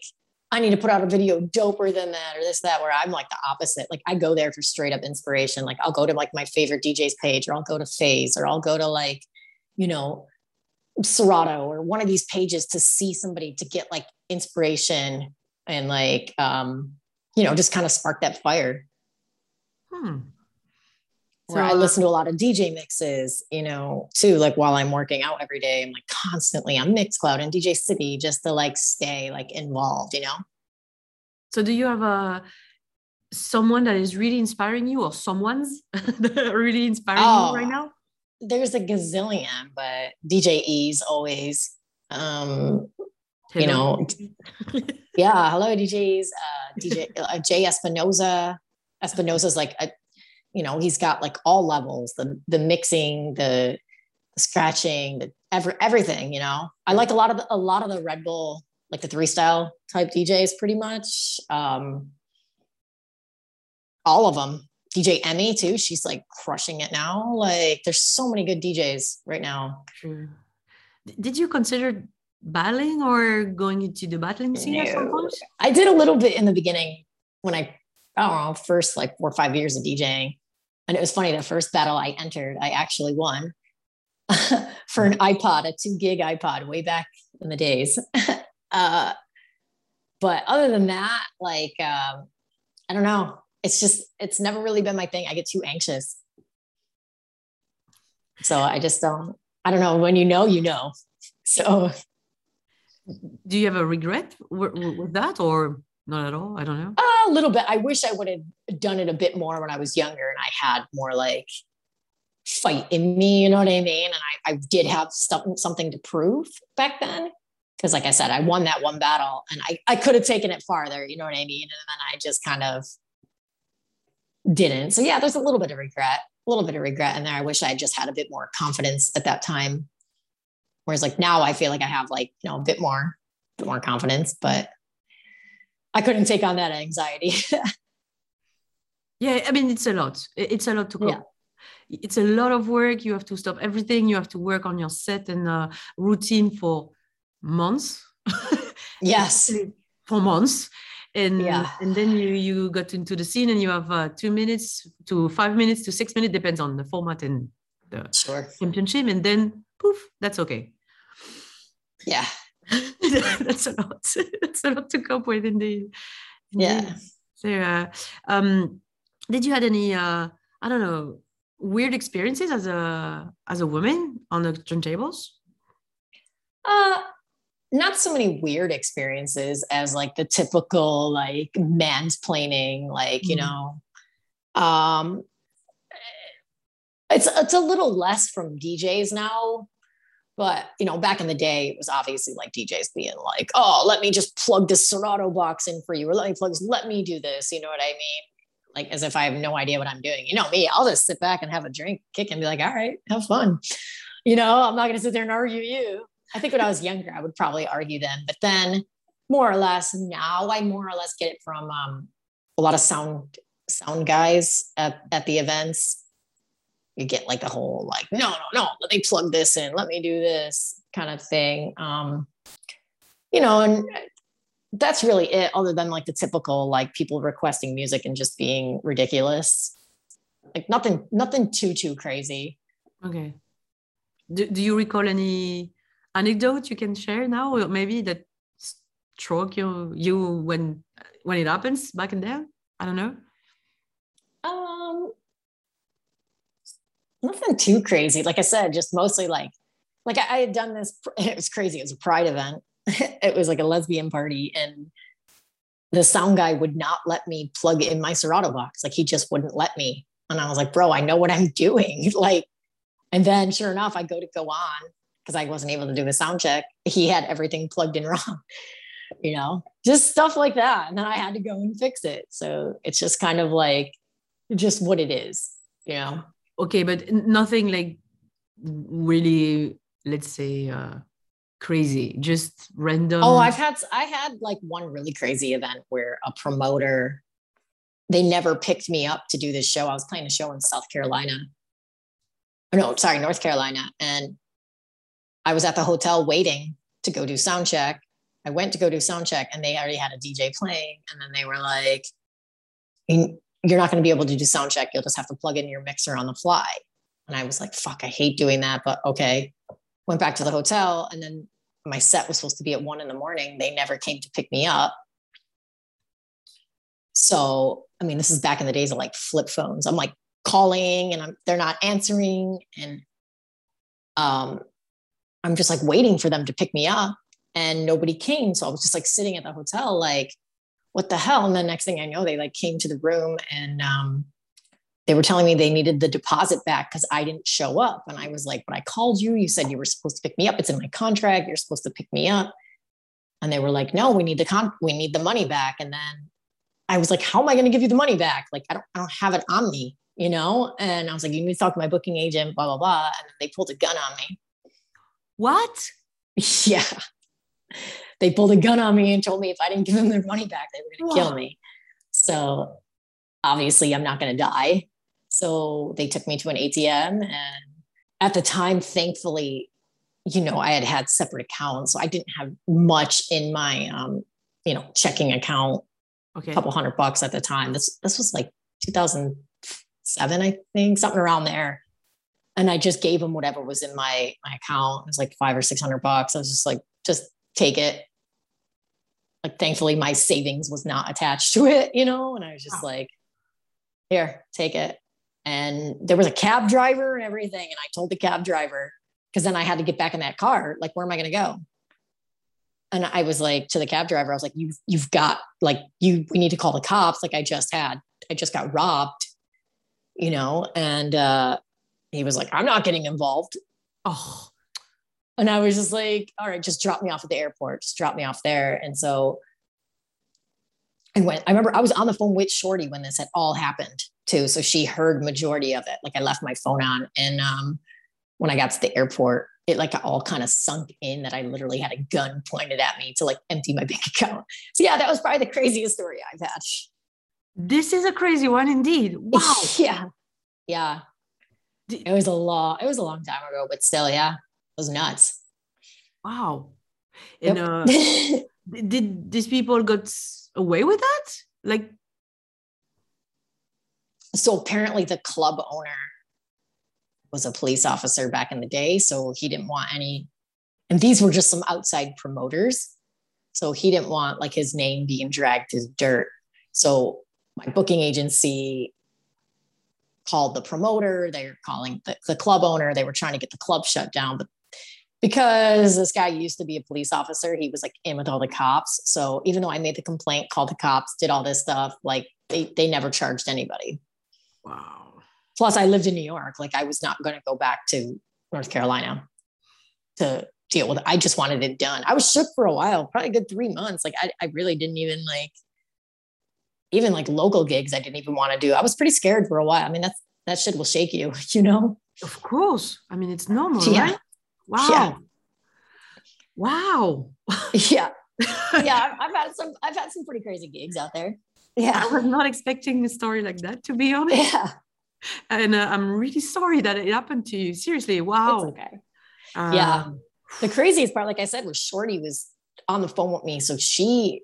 S2: I need to put out a video doper than that or this, that, where I'm like the opposite. Like I go there for straight up inspiration. Like I'll go to like my favorite DJ's page or I'll go to Phase or I'll go to like, you know, Serato or one of these pages to see somebody to get like inspiration and like um, you know, just kind of spark that fire.
S1: Hmm.
S2: Where so, I listen to a lot of DJ mixes, you know, too, like while I'm working out every day, I'm like constantly on Mixcloud and DJ City just to like stay like involved, you know.
S1: So do you have a someone that is really inspiring you or someone's really inspiring oh, you right now?
S2: There's a gazillion, but DJ E's always um hello. you know yeah hello djs uh dj uh, jay espinoza espinoza's like a, you know he's got like all levels the the mixing the, the scratching the every, everything you know i like a lot of the, a lot of the red bull like the three style type djs pretty much um all of them dj emmy too she's like crushing it now like there's so many good djs right now
S1: True. did you consider battling or going into the battling scene no. at some point?
S2: I did a little bit in the beginning when I, I don't know, first like four or five years of DJing. And it was funny, the first battle I entered, I actually won for an iPod, a two gig iPod way back in the days. uh, but other than that, like, um, I don't know. It's just, it's never really been my thing. I get too anxious. So I just don't, I don't know. When you know, you know. So
S1: do you have a regret with that or not at all? I don't know.
S2: A little bit. I wish I would have done it a bit more when I was younger and I had more like fight in me, you know what I mean? And I, I did have stuff, something to prove back then. Cause like I said, I won that one battle and I, I could have taken it farther, you know what I mean? And then I just kind of didn't. So yeah, there's a little bit of regret, a little bit of regret in there. I wish I just had a bit more confidence at that time Whereas like now I feel like I have like, you know, a bit more, bit more confidence, but I couldn't take on that anxiety.
S1: yeah. I mean, it's a lot. It's a lot to go. Yeah. It's a lot of work. You have to stop everything. You have to work on your set and uh, routine for months.
S2: yes.
S1: for months and yeah. and then you you got into the scene and you have uh, two minutes to five minutes to six minutes depends on the format and the
S2: sure.
S1: championship and then poof that's okay
S2: yeah
S1: that's a lot that's a lot to cope with indeed,
S2: indeed. yeah
S1: so uh, um did you had any uh i don't know weird experiences as a as a woman on the turntables
S2: uh not so many weird experiences as like the typical like mansplaining like mm. you know um it's it's a little less from DJs now but you know, back in the day, it was obviously like DJs being like, "Oh, let me just plug this Serato box in for you, or let me plug let me do this." You know what I mean? Like as if I have no idea what I'm doing. You know me, I'll just sit back and have a drink, kick, and be like, "All right, have fun." You know, I'm not going to sit there and argue you. I think when I was younger, I would probably argue them, but then more or less now, I more or less get it from um, a lot of sound sound guys at, at the events you get like the whole like no no no let me plug this in let me do this kind of thing um you know and that's really it other than like the typical like people requesting music and just being ridiculous. Like nothing nothing too too crazy.
S1: Okay. Do, do you recall any anecdote you can share now or maybe that struck you you when when it happens back in there? I don't know.
S2: Um nothing too crazy. Like I said, just mostly like, like I, I had done this. It was crazy. It was a pride event. it was like a lesbian party, and the sound guy would not let me plug in my Serato box. Like he just wouldn't let me. And I was like, bro, I know what I'm doing. like, and then sure enough, I go to go on because I wasn't able to do the sound check. He had everything plugged in wrong, you know, just stuff like that. And then I had to go and fix it. So it's just kind of like just what it is, you know
S1: okay but nothing like really let's say uh crazy just random
S2: oh i've had i had like one really crazy event where a promoter they never picked me up to do this show. I was playing a show in south carolina. No sorry north carolina and i was at the hotel waiting to go do sound check. I went to go do sound check and they already had a dj playing and then they were like you're not going to be able to do sound check. You'll just have to plug in your mixer on the fly. And I was like, fuck, I hate doing that, but okay. Went back to the hotel and then my set was supposed to be at one in the morning. They never came to pick me up. So, I mean, this is back in the days of like flip phones. I'm like calling and I'm, they're not answering. And um, I'm just like waiting for them to pick me up and nobody came. So I was just like sitting at the hotel, like, what the hell? And the next thing I know, they like came to the room and um, they were telling me they needed the deposit back because I didn't show up. And I was like, but I called you. You said you were supposed to pick me up. It's in my contract. You're supposed to pick me up. And they were like, no, we need the con we need the money back. And then I was like, how am I going to give you the money back? Like, I don't, I don't have it on me, you know? And I was like, you need to talk to my booking agent, blah, blah, blah. And they pulled a gun on me.
S1: What?
S2: Yeah they pulled a gun on me and told me if I didn't give them their money back, they were going to kill me. So obviously, I'm not going to die. So they took me to an ATM. And at the time, thankfully, you know, I had had separate accounts. So I didn't have much in my, um, you know, checking account. Okay. A couple hundred bucks at the time. This, this was like 2007, I think, something around there. And I just gave them whatever was in my, my account. It was like five or 600 bucks. I was just like, just take it. Like, thankfully, my savings was not attached to it, you know, and I was just oh. like, here, take it. And there was a cab driver and everything. And I told the cab driver, because then I had to get back in that car. Like, where am I going to go? And I was like to the cab driver, I was like, you've, you've got like, you, we need to call the cops. Like I just had, I just got robbed, you know? And, uh, he was like, I'm not getting involved. Oh, and I was just like, all right, just drop me off at the airport, just drop me off there. And so I went, I remember I was on the phone with Shortee when this had all happened too. So she heard majority of it. Like I left my phone on. And um, when I got to the airport, it like all kind of sunk in that I literally had a gun pointed at me to like empty my bank account. So yeah, that was probably the craziest story I've had.
S1: This is a crazy one indeed. Wow.
S2: yeah. Yeah. It was a long, it was a long time ago, but still, yeah was nuts.
S1: Wow. And yep. uh, did these people got away with that? Like,
S2: so apparently the club owner was a police officer back in the day, so he didn't want any. And these were just some outside promoters, so he didn't want like his name being dragged to dirt. So my booking agency called the promoter. They're calling the, the club owner. They were trying to get the club shut down, but because this guy used to be a police officer. He was like in with all the cops. So even though I made the complaint, called the cops, did all this stuff, like they they never charged anybody. Wow. Plus, I lived in New York. Like I was not going to go back to North Carolina to deal with it. I just wanted it done. I was shook for a while, probably a good three months. Like I, I really didn't even like even like local gigs I didn't even want to do. I was pretty scared for a while. I mean, that's that shit will shake you, you know?
S1: Of course. I mean, it's normal, yeah. right? Wow. Yeah. Wow.
S2: yeah. Yeah. I've had some, I've had some pretty crazy gigs out there. Yeah.
S1: I was not expecting a story like that, to be honest. Yeah. And uh, I'm really sorry that it happened to you. Seriously. Wow.
S2: It's okay. Um, yeah. The craziest part, like I said, was Shortee was on the phone with me. So she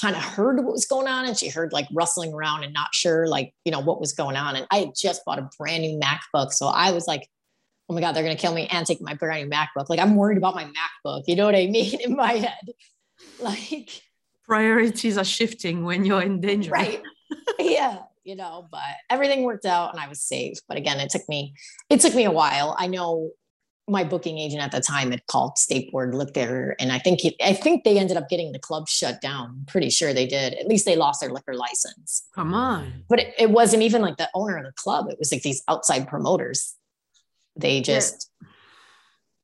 S2: kind of heard what was going on and she heard like rustling around and not sure like, you know, what was going on. And I had just bought a brand new MacBook. So I was like oh my God, they're going to kill me and take my brand new MacBook. Like I'm worried about my MacBook. You know what I mean? In my head, like
S1: priorities are shifting when you're in danger.
S2: Right. yeah. You know, but everything worked out and I was safe. But again, it took me, it took me a while. I know my booking agent at the time had called state board, looked there, and I think he, I think they ended up getting the club shut down. I'm pretty sure they did. At least they lost their liquor license.
S1: Come on.
S2: But it, it wasn't even like the owner of the club. It was like these outside promoters they just yeah.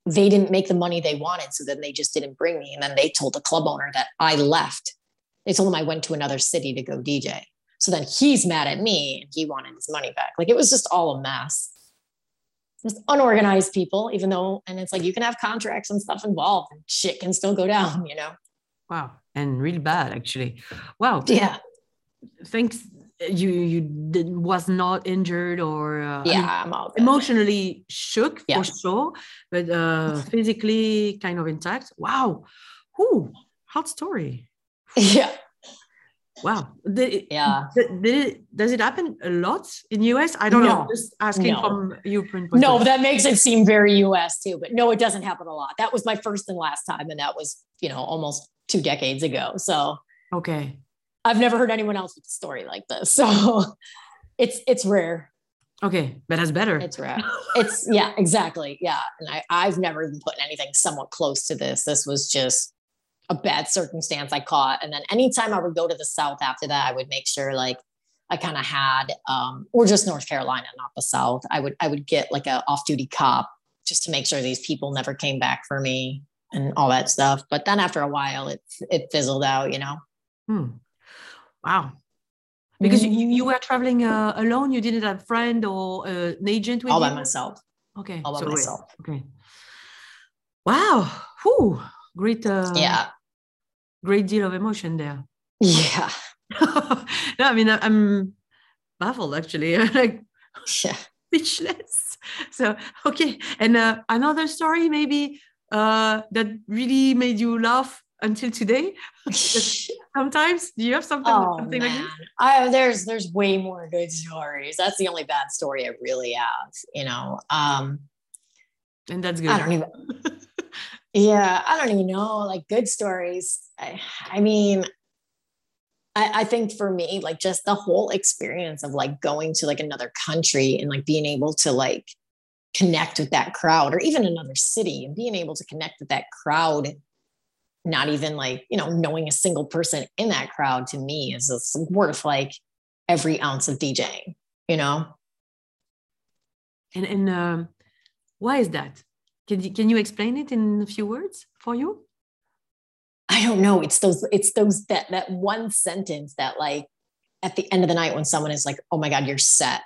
S2: they didn't make the money they wanted, so then they just didn't bring me. And then they told the club owner that I left. They told him I went to another city to go DJ. So then he's mad at me and he wanted his money back. Like it was just all a mess. Just unorganized people, even though, and it's like you can have contracts and stuff involved and shit can still go down, you know?
S1: Wow. And really bad, actually. Wow.
S2: Yeah.
S1: Thanks you you did, was not injured or
S2: uh, yeah I mean,
S1: emotionally shook yeah. for sure but uh physically kind of intact. Wow. Ooh, hot story.
S2: Yeah.
S1: Wow. Did, yeah. did, did it, does it happen a lot in us i don't no. know just asking no. from you print
S2: no that makes it seem very us too but no it doesn't happen a lot. That was my first and last time and that was you know almost two decades ago so
S1: okay
S2: I've never heard anyone else with a story like this. So it's it's rare.
S1: Okay, but that's better.
S2: It's rare. It's yeah, exactly. Yeah. And I, I've never even put anything somewhat close to this. This was just a bad circumstance I caught. And then anytime I would go to the South after that, I would make sure like I kind of had, um, or just North Carolina, not the South. I would I would get like a off duty cop just to make sure these people never came back for me and all that stuff. But then after a while, it it fizzled out, you know.
S1: Hmm. Wow. Because mm-hmm. you, you were traveling uh, alone, you didn't have a friend or uh, an agent with
S2: all
S1: you?
S2: by myself.
S1: Okay.
S2: All by so myself.
S1: Wait. Okay. Wow. Whew. Great. Uh,
S2: yeah.
S1: Great deal of emotion there.
S2: Yeah.
S1: no, I mean, I'm baffled actually. like
S2: yeah.
S1: speechless. So okay. And uh, another story maybe uh, that really made you laugh until today? Sometimes, do you have something,
S2: oh,
S1: something
S2: man. like I, there's there's way more good stories. That's the only bad story I really have, you know. Um,
S1: and that's good.
S2: I don't even. yeah, I don't even know. Like good stories. I, I mean, I, I think for me, like just the whole experience of like going to like another country and like being able to like connect with that crowd or even another city and being able to connect with that crowd not even like you know knowing a single person in that crowd to me is worth like every ounce of djing you know?
S1: And and um, why is that? Can you can you explain it in a few words for you?
S2: I don't know. It's those it's those that that one sentence that like at the end of the night when someone is like oh my god you're set.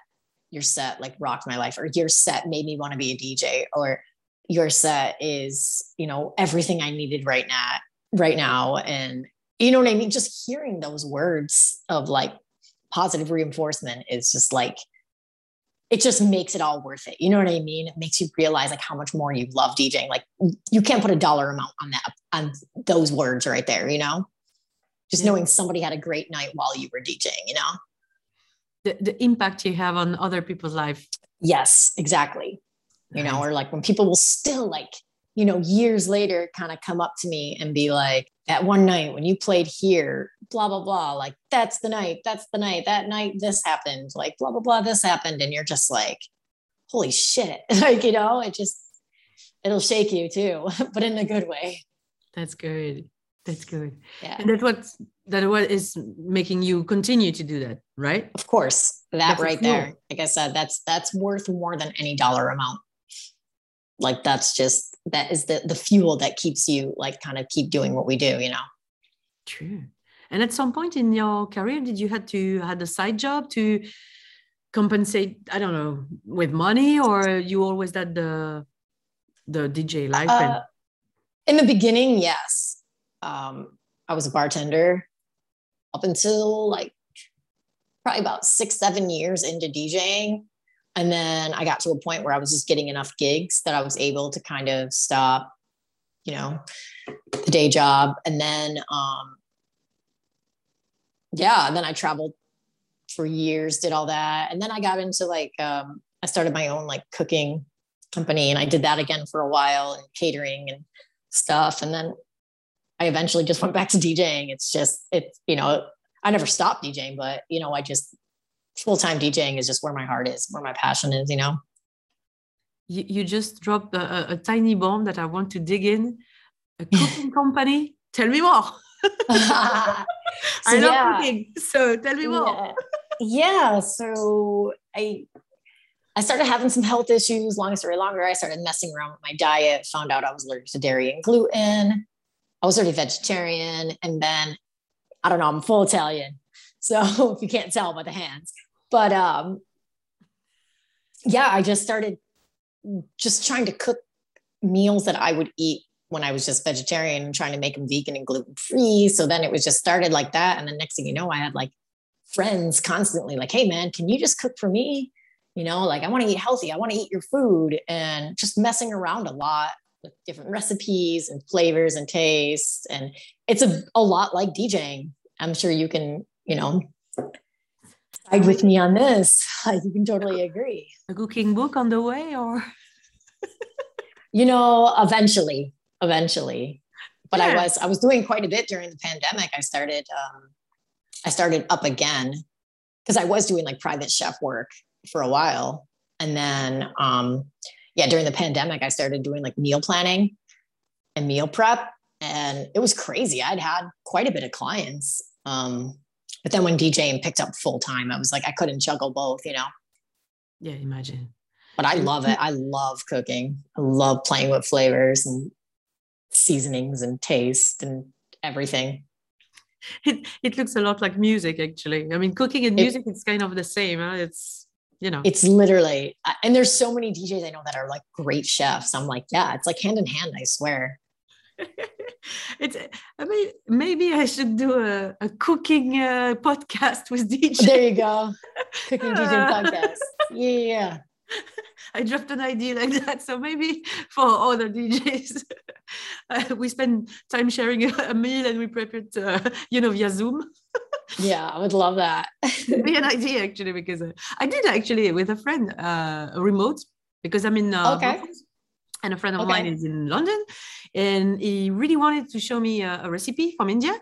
S2: Your set like rocked my life or your set made me want to be a DJ or your set is, you know, everything I needed right now, right now. And you know what I mean? Just hearing those words of like positive reinforcement is just like, it just makes it all worth it. You know what I mean? It makes you realize like how much more you love DJing. Like you can't put a dollar amount on that, on those words right there, you know? Just yeah. knowing somebody had a great night while you were DJing, you know?
S1: the, the impact you have on other people's life
S2: yes exactly you know or like when people will still like you know years later kind of come up to me and be like that one night when you played here blah blah blah like that's the night that's the night that night this happened like blah blah blah this happened and you're just like holy shit like you know it just it'll shake you too but in a good way.
S1: That's good. That's good.
S2: Yeah.
S1: And that's what that what is making you continue to do that right?
S2: Of course. That that's right there. Like i said that's that's worth more than any dollar amount. Like that's just that is the the fuel that keeps you like kind of keep doing what we do you know?
S1: True. And at some point in your career did you had to had a side job to compensate i don't know with money or you always had the the dj life uh,
S2: in the beginning yes. Um i was a bartender up until like probably about six, seven years into DJing. And then I got to a point where I was just getting enough gigs that I was able to kind of stop, you know, the day job. And then, um, yeah, then I traveled for years, did all that. And then I got into like, um, I started my own like cooking company and I did that again for a while and catering and stuff. And then I eventually just went back to DJing. It's just, it's, you know, I never stopped DJing, but, you know, I just, full time DJing is just where my heart is, where my passion is, you know?
S1: You, you just dropped a, a, tiny bomb that I want to dig in. A cooking company. Tell me more. so, I love yeah. cooking. So tell me more.
S2: Yeah. yeah. So I, I started having some health issues. Long story longer, I started messing around with my diet. Found out I was allergic to dairy and gluten. I was already vegetarian. And then, I don't know, I'm full Italian. So if you can't tell by the hands, but um, yeah, I just started just trying to cook meals that I would eat when I was just vegetarian and trying to make them vegan and gluten free. So then it was just started like that. And the next thing you know, I had like friends constantly like, Hey man, can you just cook for me? You know, like I want to eat healthy. I want to eat your food and just messing around a lot with different recipes and flavors and tastes. And it's a, a lot like DJing. I'm sure you can, you know, side with me on this. Like You can totally agree.
S1: A cooking book on the way or?
S2: you know, eventually, eventually. But yeah. I was, I was doing quite a bit during the pandemic. I started, um, I started up again because I was doing like private chef work for a while. And then, um, yeah, during the pandemic, I started doing like meal planning and meal prep. and it was crazy. I'd had quite a bit of clients. Um, but then when DJing picked up full time, I was like, I couldn't juggle both, you know?
S1: Yeah, imagine.
S2: But I love it. I love cooking. I love playing with flavors and seasonings and taste and everything.
S1: It, it looks a lot like music, actually. I mean, cooking and music, it, it's kind of the same. Huh? It's, you know,
S2: it's literally, and there's so many DJs I know that are like great chefs. I'm like, yeah, it's like hand in hand, I swear.
S1: it's i mean maybe i should do a, a cooking uh, podcast with dj
S2: there you go cooking dj podcast yeah
S1: I dropped an idea like that. So maybe for other DJs, uh, we spend time sharing a, meal and we prep it, uh, you know, via Zoom.
S2: yeah, I would love that.
S1: be an idea actually, because uh, I did actually with a friend, uh, a remote, because I'm in uh, okay. And a friend of okay. mine is in London, and he really wanted to show me a, a recipe from India.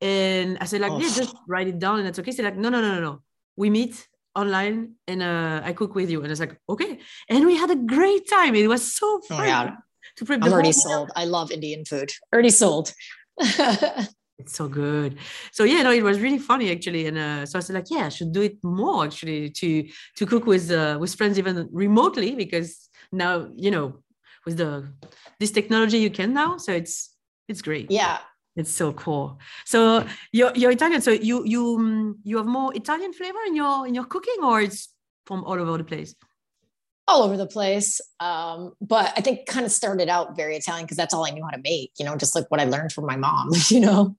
S1: And I said, like, oh. yeah, just write it down and that's okay. He's like, no, no, no, no, no. We meet online and uh, I cook with you. And it's like, okay. And we had a great time. It was so fun. Oh, yeah.
S2: To prep I'm already sold. I love Indian food. Already sold.
S1: it's so good. So yeah, no, it was really funny actually. And uh, so I said like, yeah, I should do it more actually to to cook with uh, with friends even remotely because now you know with the this technology you can now. So it's it's great.
S2: Yeah,
S1: it's so cool. So you're you're Italian. So you you mm, you have more Italian flavor in your in your cooking, or it's from all over the place?
S2: All over the place. Um, but I think kind of started out very Italian because that's all I knew how to make. You know, just like what I learned from my mom. You know,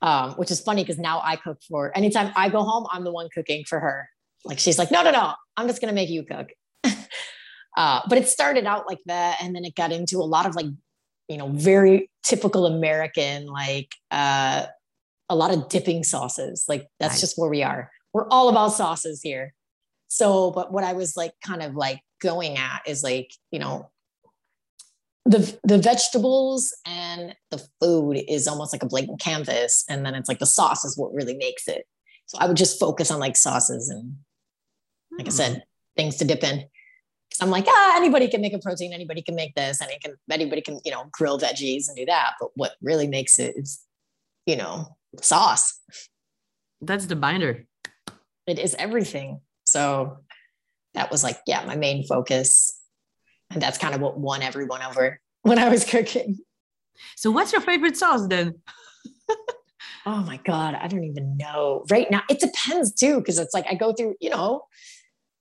S2: um, which is funny because now I cook for. Anytime I go home, I'm the one cooking for her. Like she's like, no, no, no, I'm just gonna make you cook. Uh, but it started out like that, and then it got into a lot of like you know, very typical American, like uh, a lot of dipping sauces. Like that's just where we are. We're all about sauces here. So, but what I was like kind of like going at is like, you know, the the vegetables and the food is almost like a blank canvas. And then it's like the sauce is what really makes it. So I would just focus on like sauces and like mm. I said, hmm. things to dip in. I'm like, ah, anybody can make a protein, anybody can make this, and can anybody can, you know, grill veggies and do that. But what really makes it is, you know, sauce.
S1: That's the binder.
S2: It is everything. So that was like, yeah, my main focus. And that's kind of what won everyone over when I was cooking.
S1: So what's your favorite sauce then?
S2: oh my God, I don't even know. Right now, it depends too, because it's like I go through, you know,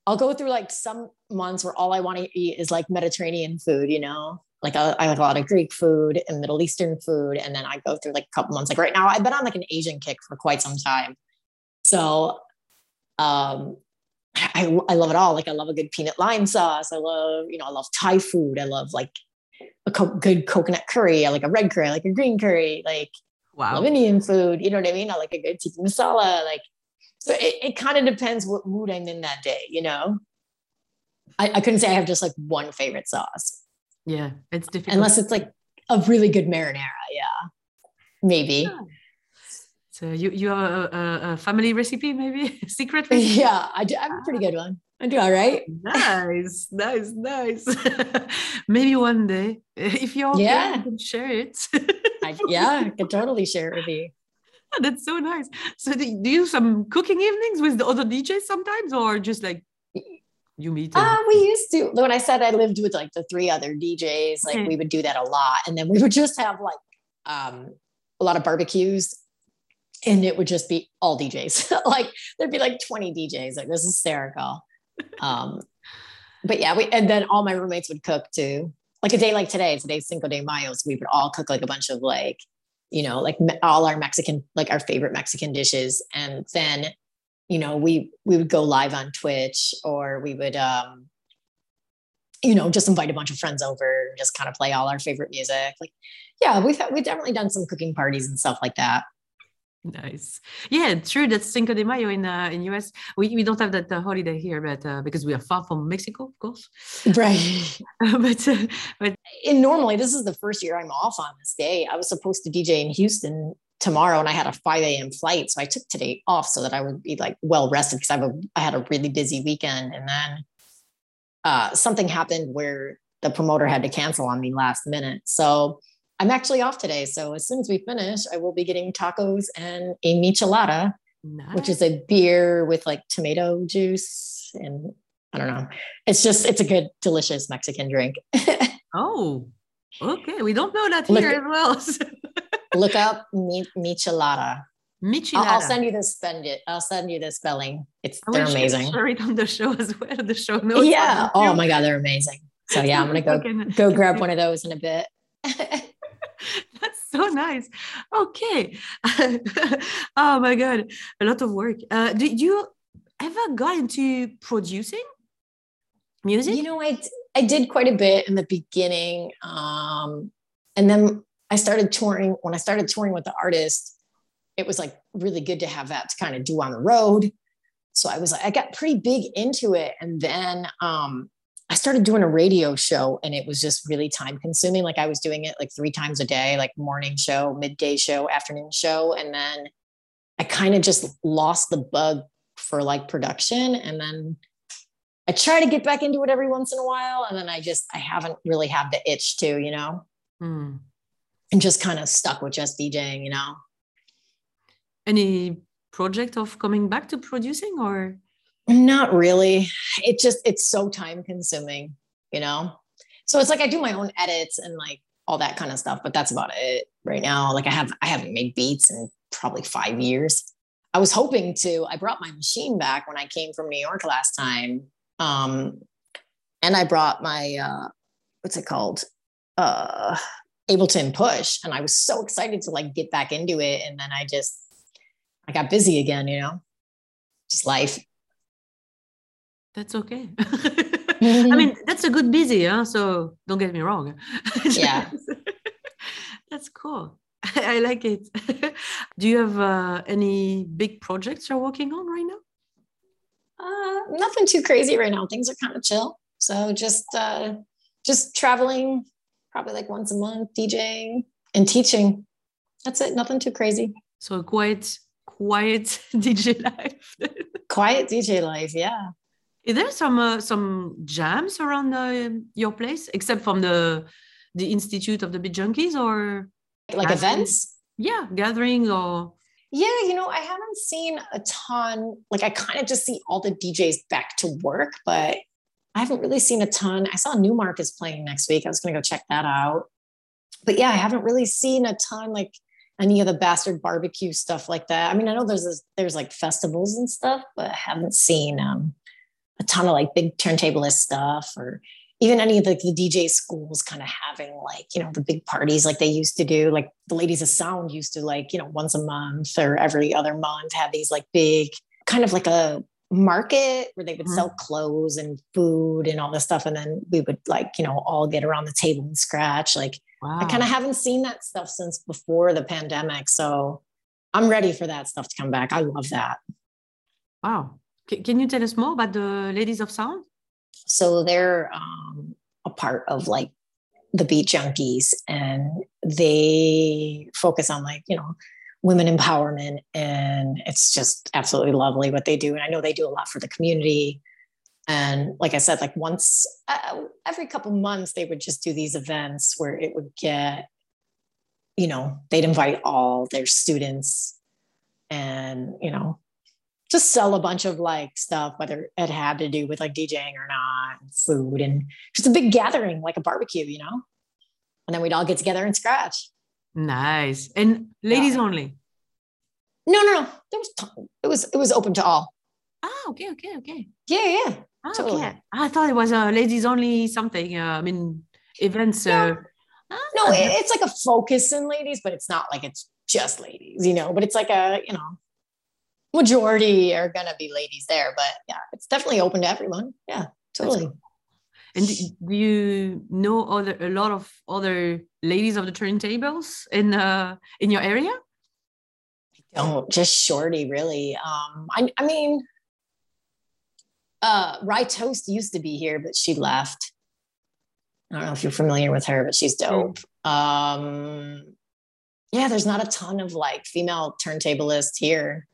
S2: I'll go through like some months where all I want to eat is like Mediterranean food, you know, like I, I, have a lot of Greek food and Middle Eastern food. And then I go through like a couple months, like right now, I've been on like an Asian kick for quite some time. So, um, I, I love it all. Like I love a good peanut lime sauce. I love, you know, I love Thai food. I love like a co- good coconut curry. I like a red curry, I like a green curry. Like, wow. I love Indian food. You know what I mean? I like a good tikka masala. Like, so it, it kind of depends what mood I'm in that day, you know? I, I couldn't say I have just like one favorite sauce.
S1: Yeah, it's difficult.
S2: Unless it's like a really good marinara. Yeah, maybe. Yeah.
S1: So you you have a, a, a family recipe, maybe secret?
S2: Recipe? Yeah, I do. I have a pretty good one. I do all right.
S1: Nice, nice, nice. maybe one day, if you're yeah, okay, you can share it.
S2: I, yeah, I can totally share it with you.
S1: That's so nice. So do you some cooking evenings with the other DJs sometimes, or just like you meet?
S2: Uh, we used to. When I said I lived with like the three other DJs, like okay. we would do that a lot, and then we would just have like um, a lot of barbecues, and it would just be all DJs. like there'd be like twenty DJs. Like this is hysterical. Um, but yeah, we and then all my roommates would cook too. Like a day like today, today's Cinco de Mayo, so we would all cook like a bunch of like you know, like all our Mexican, like our favorite Mexican dishes. And then, you know, we we would go live on Twitch or we would um, you know, just invite a bunch of friends over, and just kind of play all our favorite music. Like, yeah, we've we've definitely done some cooking parties and stuff like that.
S1: Nice. Yeah, true. That's Cinco de Mayo in uh, in US. We, we don't have that uh, holiday here, but uh, because we are far from Mexico, of course.
S2: Right.
S1: but uh, but
S2: and normally this is the first year I'm off on this day. I was supposed to DJ in Houston tomorrow, and I had a 5 a.m. flight, so I took today off so that I would be like well rested because I have a I had a really busy weekend, and then uh, something happened where the promoter had to cancel on me last minute. So I'm actually off today. So as soon as we finish, I will be getting tacos and a michelada, nice. which is a beer with like tomato juice and I don't know. It's just it's a good, delicious Mexican drink.
S1: oh, okay. We don't know that here as well.
S2: look up mi- michelada.
S1: Michelada.
S2: I'll, I'll, send you the spend it. I'll send you the spelling. It's I they're amazing.
S1: Share it on the show as well. The show notes.
S2: Yeah. Oh my god, they're amazing. So yeah, I'm gonna go go grab one of those in a bit.
S1: That's so nice. Okay. oh my god, a lot of work. Uh, did you ever got into producing music?
S2: You know, I I did quite a bit in the beginning, um, and then I started touring. When I started touring with the artist, it was like really good to have that to kind of do on the road. So I was like, I got pretty big into it, and then um, I started doing a radio show and it was just really time consuming. Like I was doing it like three times a day, like morning show, midday show, afternoon show. And then I kind of just lost the bug for like production. And then I try to get back into it every once in a while. And then I just, I haven't really had the itch to, you know, mm. and just kind of stuck with just DJing, you know.
S1: Any project of coming back to producing or?
S2: Not really. It just, it's so time consuming, you know? So it's like I do my own edits and like all that kind of stuff, but that's about it right now. Like I have, I haven't made beats in probably five years. I was hoping to, I brought my machine back when I came from New York last time. Um, and I brought my, uh, what's it called? Uh, Ableton Push. And I was so excited to like get back into it. And then I just, I got busy again, you know, just life
S1: that's okay. I mean, that's a good busy, huh? So don't get me wrong.
S2: Yeah.
S1: that's cool. I like it. Do you have uh, any big projects you're working on right now?
S2: Uh, nothing too crazy right now. Things are kind of chill. So just uh, just traveling, probably like once a month, DJing and teaching. That's it. Nothing too crazy.
S1: So quite quiet DJ life.
S2: quiet DJ life, yeah.
S1: Is there some uh, some jams around uh, your place, except from the the Institute of the Beat Junkies, or
S2: like events?
S1: Yeah, gatherings or.
S2: Yeah, you know, I haven't seen a ton. Like, I kind of just see all the DJs back to work, but I haven't really seen a ton. I saw Nu-Mark is playing next week. I was going to go check that out. But yeah, I haven't really seen a ton like any of the bastard barbecue stuff like that. I mean, I know there's this, there's like festivals and stuff, but I haven't seen um a ton of like big turntablist stuff or even any of the, the DJ schools kind of having like, you know, the big parties like they used to do. Like the Ladies of Sound used to like, you know, once a month or every other month have these like big kind of like a market where they would mm-hmm. sell clothes and food and all this stuff. And then we would like, you know, all get around the table and scratch. Like wow. I kind of haven't seen that stuff since before the pandemic. So I'm ready for that stuff to come back. I love that.
S1: Wow. Can you tell us more about the Ladies of Sound?
S2: So they're um, a part of like the Beat Junkies, and they focus on like you know women empowerment, and it's just absolutely lovely what they do. And I know they do a lot for the community. And like I said, like once uh, every couple months, they would just do these events where it would get, you know, they'd invite all their students and you know just sell a bunch of like stuff, whether it had to do with like DJing or not, food, and just a big gathering, like a barbecue, you know? And then we'd all get together and scratch.
S1: Nice. And ladies yeah. only?
S2: No, no, no. There was it was it was open to all.
S1: Ah, okay, okay, okay.
S2: Yeah, yeah.
S1: Ah, totally. Okay. I thought it was a ladies only something. Uh, I mean, events. Uh,
S2: no, no it's like a focus in ladies, but it's not like it's just ladies, you know. But it's like a you know majority are going to be ladies there, but yeah, it's definitely open to everyone. Yeah, totally. Cool.
S1: And do you know other a lot of other ladies of the turntables in uh in your area?
S2: I don't just Shortee really. Um, I I mean, uh, Rye Toast used to be here, but she left. I don't know if you're familiar with her, but she's dope. Um, yeah, there's not a ton of like female turntablists here.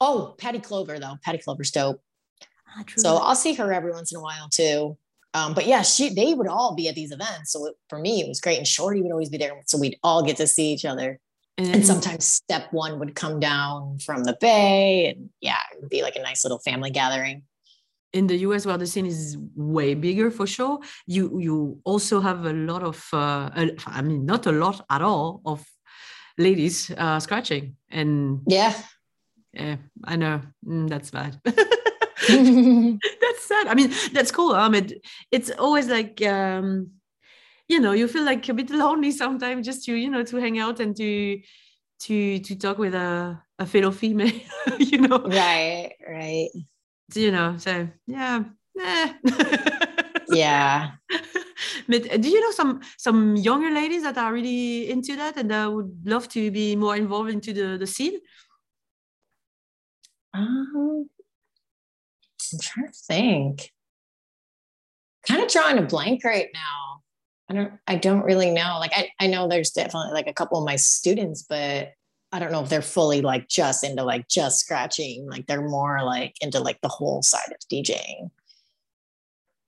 S2: Oh, Patty Clover though. Patty Clover's dope. Ah, so I'll see her every once in a while too. Um, but yeah, she they would all be at these events. So it, for me, it was great. And Shortee would always be there. So we'd all get to see each other. And, and sometimes step one would come down from the bay. And yeah, it would be like a nice little family gathering.
S1: In the US, where the scene is way bigger for sure, you you also have a lot of, uh, I mean, not a lot at all of ladies uh, scratching. And
S2: yeah,
S1: yeah, I know mm, that's bad. that's sad. I mean, that's cool. Mean, it's always like, um, you know, you feel like a bit lonely sometimes just to, you know, to hang out and to, to, to talk with a, a fellow female, you know?
S2: Right, right.
S1: You know, so yeah. Eh.
S2: yeah.
S1: But do you know some some younger ladies that are really into that and uh, would love to be more involved into the, the scene?
S2: Um, I'm trying to think. Kind of drawing a blank right now. I don't I don't really know. Like I, I know there's definitely like a couple of my students, but I don't know if they're fully like just into like just scratching. Like they're more like into like the whole side of DJing.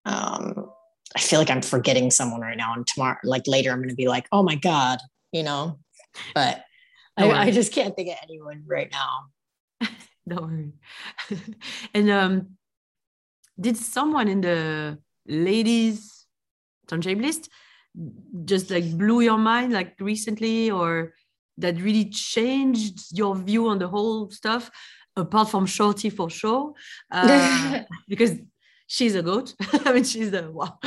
S2: Um, I feel like I'm forgetting someone right now, and tomorrow, like later, I'm gonna be like, oh my god, you know. But I, I just can't think of anyone right now.
S1: Don't worry. and um, did someone in the ladies turntablist just like blew your mind like recently or that really changed your view on the whole stuff apart from Shortee for sure? Uh, because she's a goat. I mean she's a wow.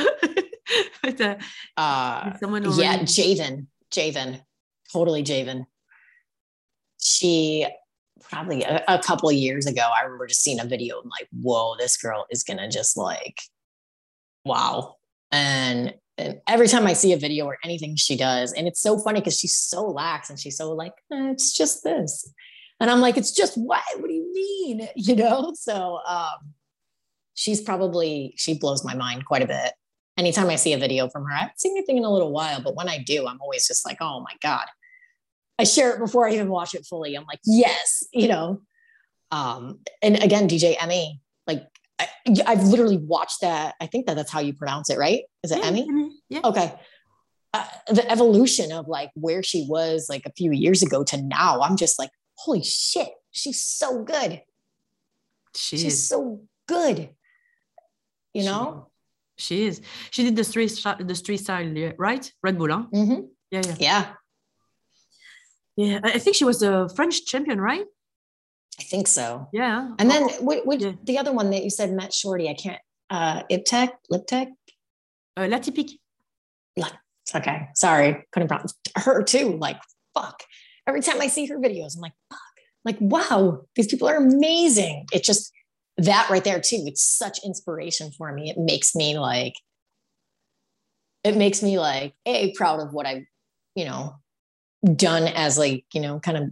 S2: But uh, uh someone already... yeah javen. Javen. Totally javen. She probably a, a couple years ago, I remember just seeing a video and like, whoa, this girl is gonna just like, wow. And, and every time I see a video or anything she does, and it's so funny because she's so lax and she's so like, eh, it's just this. And I'm like, it's just what? What do you mean? You know? So um, she's probably, she blows my mind quite a bit. Anytime I see a video from her, I haven't seen anything in a little while, but when I do, I'm always just like, oh my God, I share it before I even watch it fully. I'm like, yes, you know. Um, and again, DJ Emmy, like I, have literally watched that. I think that that's how you pronounce it, right? Is it yeah, Emmy? Yeah. Okay. Uh, the evolution of like where she was like a few years ago to now, I'm just like, holy shit, she's so good. She she's is. so good. You know.
S1: She, she is. She did the street the street style, right? Red Bull, huh?
S2: Mm-hmm.
S1: Yeah, yeah.
S2: Yeah.
S1: Yeah, I think she was a French champion, right?
S2: I think so.
S1: Yeah.
S2: And then oh, what, what yeah. the other one that you said met Shortee, I can't uh Iptech, Liptech?
S1: Uh, La Typique.
S2: Okay. Sorry. Couldn't pronounce her too. Like, fuck. Every time I see her videos, I'm like, fuck. Like, wow, these people are amazing. It just that right there too. It's such inspiration for me. It makes me like, it makes me like a proud of what I, you know, done as like you know kind of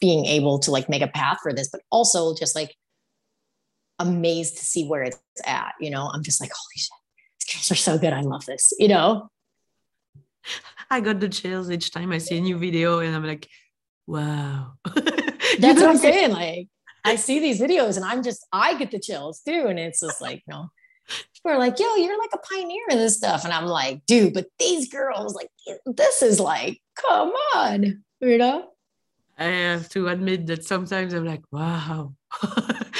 S2: being able to like make a path for this but also just like amazed to see where it's at you know? I'm just like holy shit these girls are so good. I love this you know?
S1: I got the chills each time i see a new video and i'm like wow.
S2: That's what i'm saying? like i see these videos and i'm just i get the chills too and it's just like know people are like, yo, you're like a pioneer in this stuff. And I'm like, dude, but these girls, like, this is like, come on, you know?
S1: I have to admit that sometimes I'm like, wow.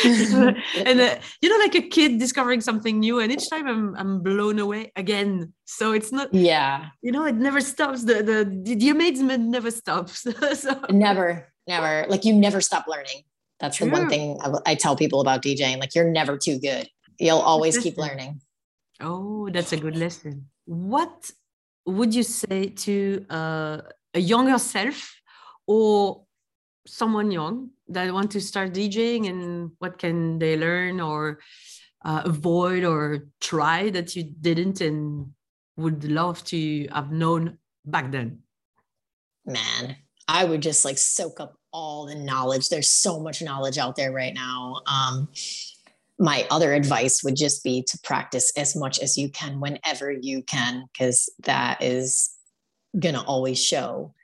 S1: and uh, you know, like a kid discovering something new, and each time I'm I'm blown away again. So it's not,
S2: yeah,
S1: you know, it never stops. The the the amazement never stops. so.
S2: Never, never. Like you never stop learning. That's True. the one thing I, I tell people about DJing. Like you're never too good you'll always keep learning.
S1: Oh, that's a good lesson. What would you say to uh, a younger self or someone young that want to start DJing and what can they learn or uh, avoid or try that you didn't and would love to have known back then?
S2: Man, I would just like soak up all the knowledge. There's so much knowledge out there right now. Um, my other advice would just be to practice as much as you can whenever you can, because that is going to always show.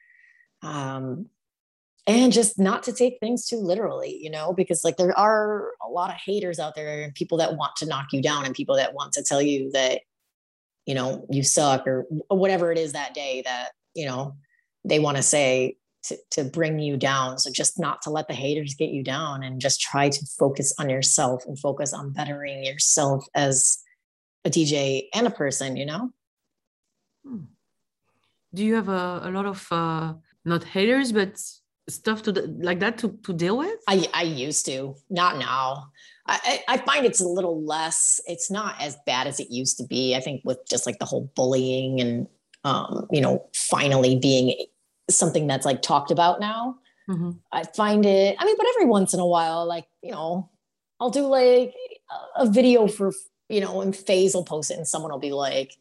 S2: Um, and just not to take things too literally, you know, because like there are a lot of haters out there and people that want to knock you down and people that want to tell you that you know, you suck or whatever it is that day that, you know, they want to say to, to bring you down. So just not to let the haters get you down and just try to focus on yourself and focus on bettering yourself as a DJ and a person, you know?
S1: Hmm. Do you have a, a lot of uh, not haters, but stuff to like that to, to deal with?
S2: I, I used to, not now. I, I find it's a little less, it's not as bad as it used to be. I think with just like the whole bullying and, um, you know, finally being something that's like talked about now. Mm-hmm. I find it, I mean, but every once in a while, like, you know, I'll do like a video for, you know, and phase will post it and someone will be like,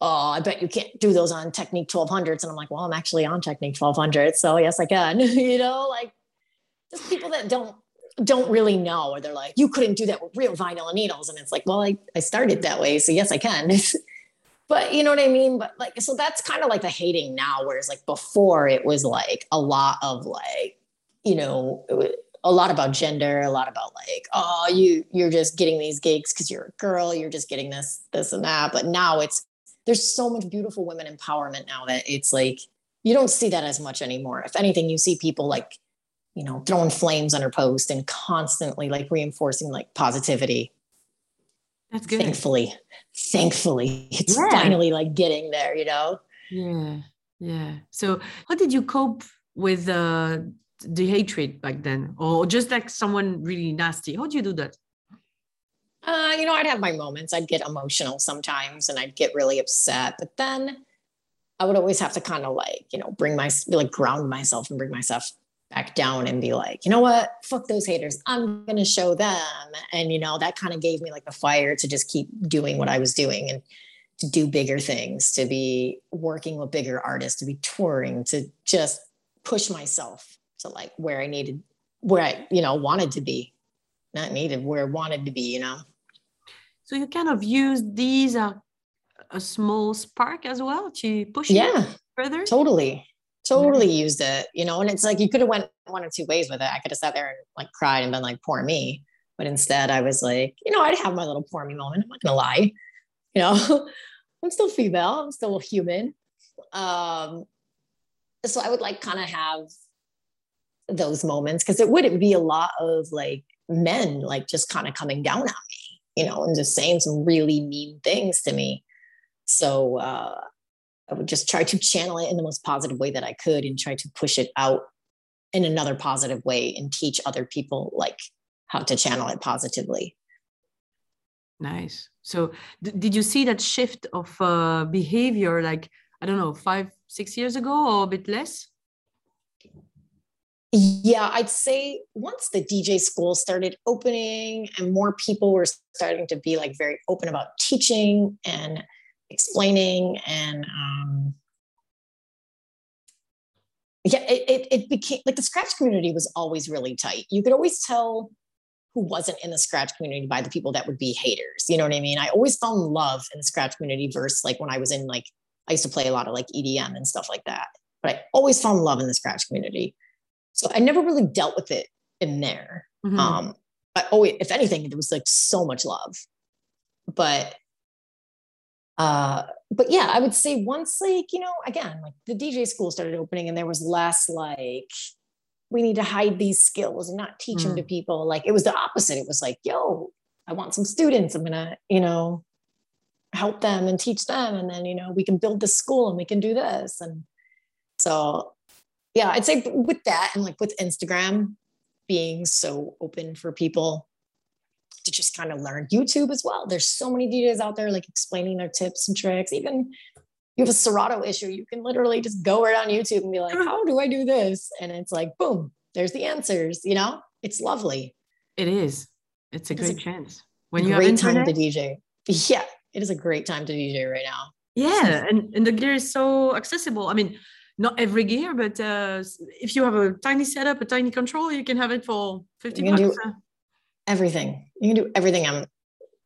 S2: oh, I bet you can't do those on Technics 1200s. And I'm like, well, I'm actually on Technics 1200. So yes, I can, you know, like just people that don't, don't really know, or they're like, you couldn't do that with real vinyl needles. And it's like, well, I, I started that way. So yes, I can. but you know what I mean? But like, so that's kind of like the hating now, whereas like before it was like a lot of like, you know, a lot about gender, a lot about like, oh, you you're just getting these gigs because you're a girl, you're just getting this, this and that. But now it's there's so much beautiful women empowerment now that it's like you don't see that as much anymore. If anything, you see people like, you know, throwing flames on her post and constantly like reinforcing like positivity
S1: that's good.
S2: Thankfully, thankfully, it's yeah. finally like getting there, you know?
S1: Yeah. Yeah. So, how did you cope with uh, the hatred back then? Or just like someone really nasty? How do you do that?
S2: Uh, you know, I'd have my moments. I'd get emotional sometimes and I'd get really upset. But then I would always have to kind of like, you know, bring my, like ground myself and bring myself back down and be like, you know what? Fuck those haters. I'm going to show them. And, you know, that kind of gave me like the fire to just keep doing what I was doing and to do bigger things, to be working with bigger artists, to be touring, to just push myself to like where I needed, where I, you know, wanted to be, not needed, where I wanted to be, you know?
S1: So you kind of use these uh, a small spark as well to push
S2: yeah,
S1: further?
S2: Totally totally mm-hmm. used it, you know, and it's like you could have went one or two ways with it. I could have sat there and like cried and been like, poor me. But instead I was like, you know, I'd have my little poor me moment. I'm not gonna lie. You know, I'm still female, I'm still human. Um, so I would like kind of have those moments because it would be a lot of like men like just kind of coming down on me, you know, and just saying some really mean things to me. So uh I would just try to channel it in the most positive way that I could and try to push it out in another positive way and teach other people like how to channel it positively.
S1: Nice. So, d- did you see that shift of uh, behavior like, I don't know, five, six years ago or a bit less?
S2: Yeah, I'd say once the DJ school started opening and more people were starting to be like very open about teaching and explaining and um, yeah it, it, it became like the scratch community was always really tight. You could always tell who wasn't in the scratch community by the people that would be haters you know what i mean? I always found love in the scratch community versus like when i was in like i used to play a lot of like edm and stuff like that but i always found love in the scratch community. So i never really dealt with it in there. Mm-hmm. um I always if anything there was like so much love. But uh, but yeah, I would say once like, you know, again, like the DJ school started opening and there was less like, we need to hide these skills and not teach mm. them to people. Like it was the opposite. It was like, yo, I want some students. I'm gonna, you know, help them and teach them. And then, you know, we can build this school and we can do this. And so yeah, I'd say with that and like with Instagram being so open for people to just kind of learn YouTube as well. There's so many DJs out there like explaining their tips and tricks. Even you have a Serato issue, you can literally just go right on YouTube and be like, how do I do this? And it's like, boom, there's the answers. You know, it's lovely.
S1: It is. It's a great a chance.
S2: When you great time to DJ. Yeah, it is a great time to DJ right now.
S1: Yeah, and, and the gear is so accessible. I mean, not every gear, but uh, if you have a tiny setup, a tiny control, you can have it for 50 bucks. Do,
S2: everything. You can do everything. I'm,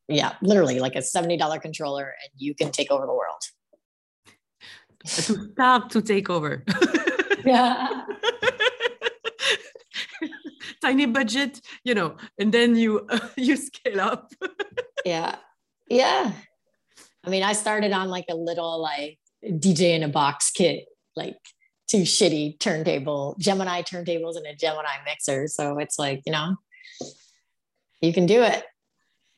S2: yeah, literally like a $70 controller and you can take over the world.
S1: to start to take over.
S2: yeah.
S1: Tiny budget, you know, and then you uh, you scale up.
S2: yeah. Yeah. I mean, I started on like a little like DJ in a box kit, like two shitty turntable, Gemini turntables and a Gemini mixer. So it's like, you know, you can do it.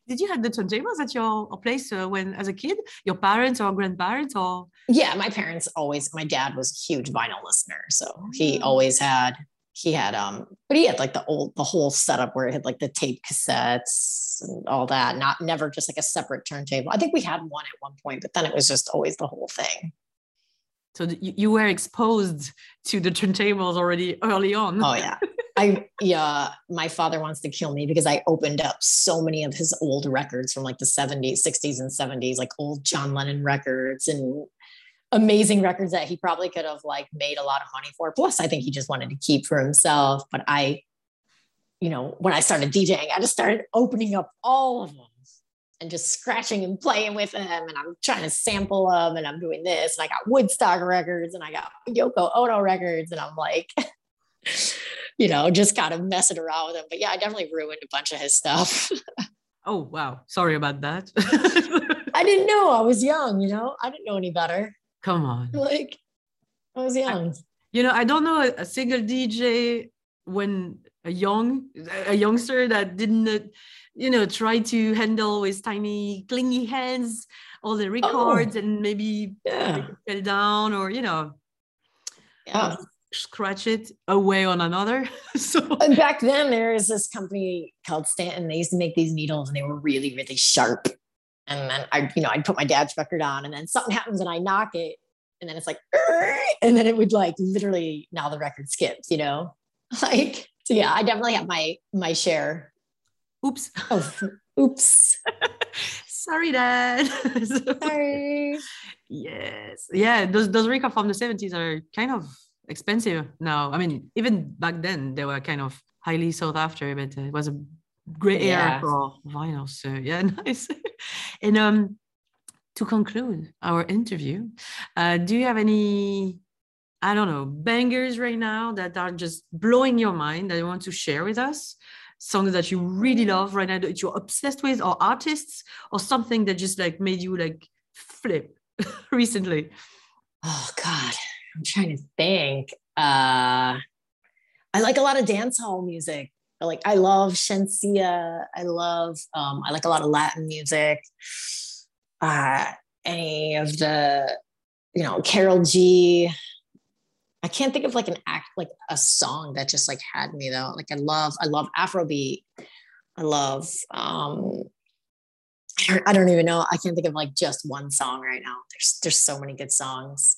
S1: Did you have the turntables at your place uh, when as a kid? Your parents or grandparents or?
S2: Yeah, my parents always. My dad was a huge vinyl listener, so he oh. always had he had um but he had like the old the whole setup where it had like the tape cassettes and all that not never just like a separate turntable i think we had one at one point but then it was just always the whole thing
S1: so you were exposed to the turntables already early on
S2: oh yeah i yeah my father wants to kill me because i opened up so many of his old records from like the 70s 60s and 70s like old john lennon records and amazing records that he probably could have like made a lot of money for. Plus, I think he just wanted to keep for himself. But I, you know, when I started DJing, I just started opening up all of them and just scratching and playing with them. And I'm trying to sample them and I'm doing this. And I got Woodstock records and I got Yoko Ono records. And I'm like, you know, just kind of messing around with him. But yeah, I definitely ruined a bunch of his stuff.
S1: oh, wow. Sorry about that.
S2: I didn't know. I was young, you know, I didn't know any better.
S1: Come on.
S2: Like I was young. I,
S1: you know, I don't know a, a, single DJ when a young a youngster that didn't uh, you know try to handle with tiny clingy hands all the oh. records oh, and maybe yeah. fell down or you know
S2: yeah um,
S1: scratch it away on another so
S2: and back then there was this company called stanton they used to make these needles and they were really really sharp and then I, you know, I'd put my dad's record on, and then something happens, and I knock it, and then it's like, and then it would like literally now the record skips, you know, like so. Yeah, I definitely have my my share.
S1: Oops.
S2: Oh, oops.
S1: Sorry, Dad.
S2: Sorry.
S1: yes. Yeah. Those those records from the seventies are kind of expensive now. I mean, even back then they were kind of highly sought after, but it was a great yeah. era for vinyl. So yeah, nice. and um, to conclude our interview, uh, do you have any, I don't know, bangers right now that are just blowing your mind that you want to share with us? Songs that you really love right now that you're obsessed with, or artists, or something that just like made you like flip recently?
S2: Oh God, I'm trying to think. Uh, I like a lot of dance hall music like I love Shenseea. I love um, I like a lot of Latin music. Uh, any of the you know Karol G. I can't think of like an act like a song that just like had me though. Like I love I love Afrobeat. I love um I don't even know. I can't think of like just one song right now. There's there's so many good songs.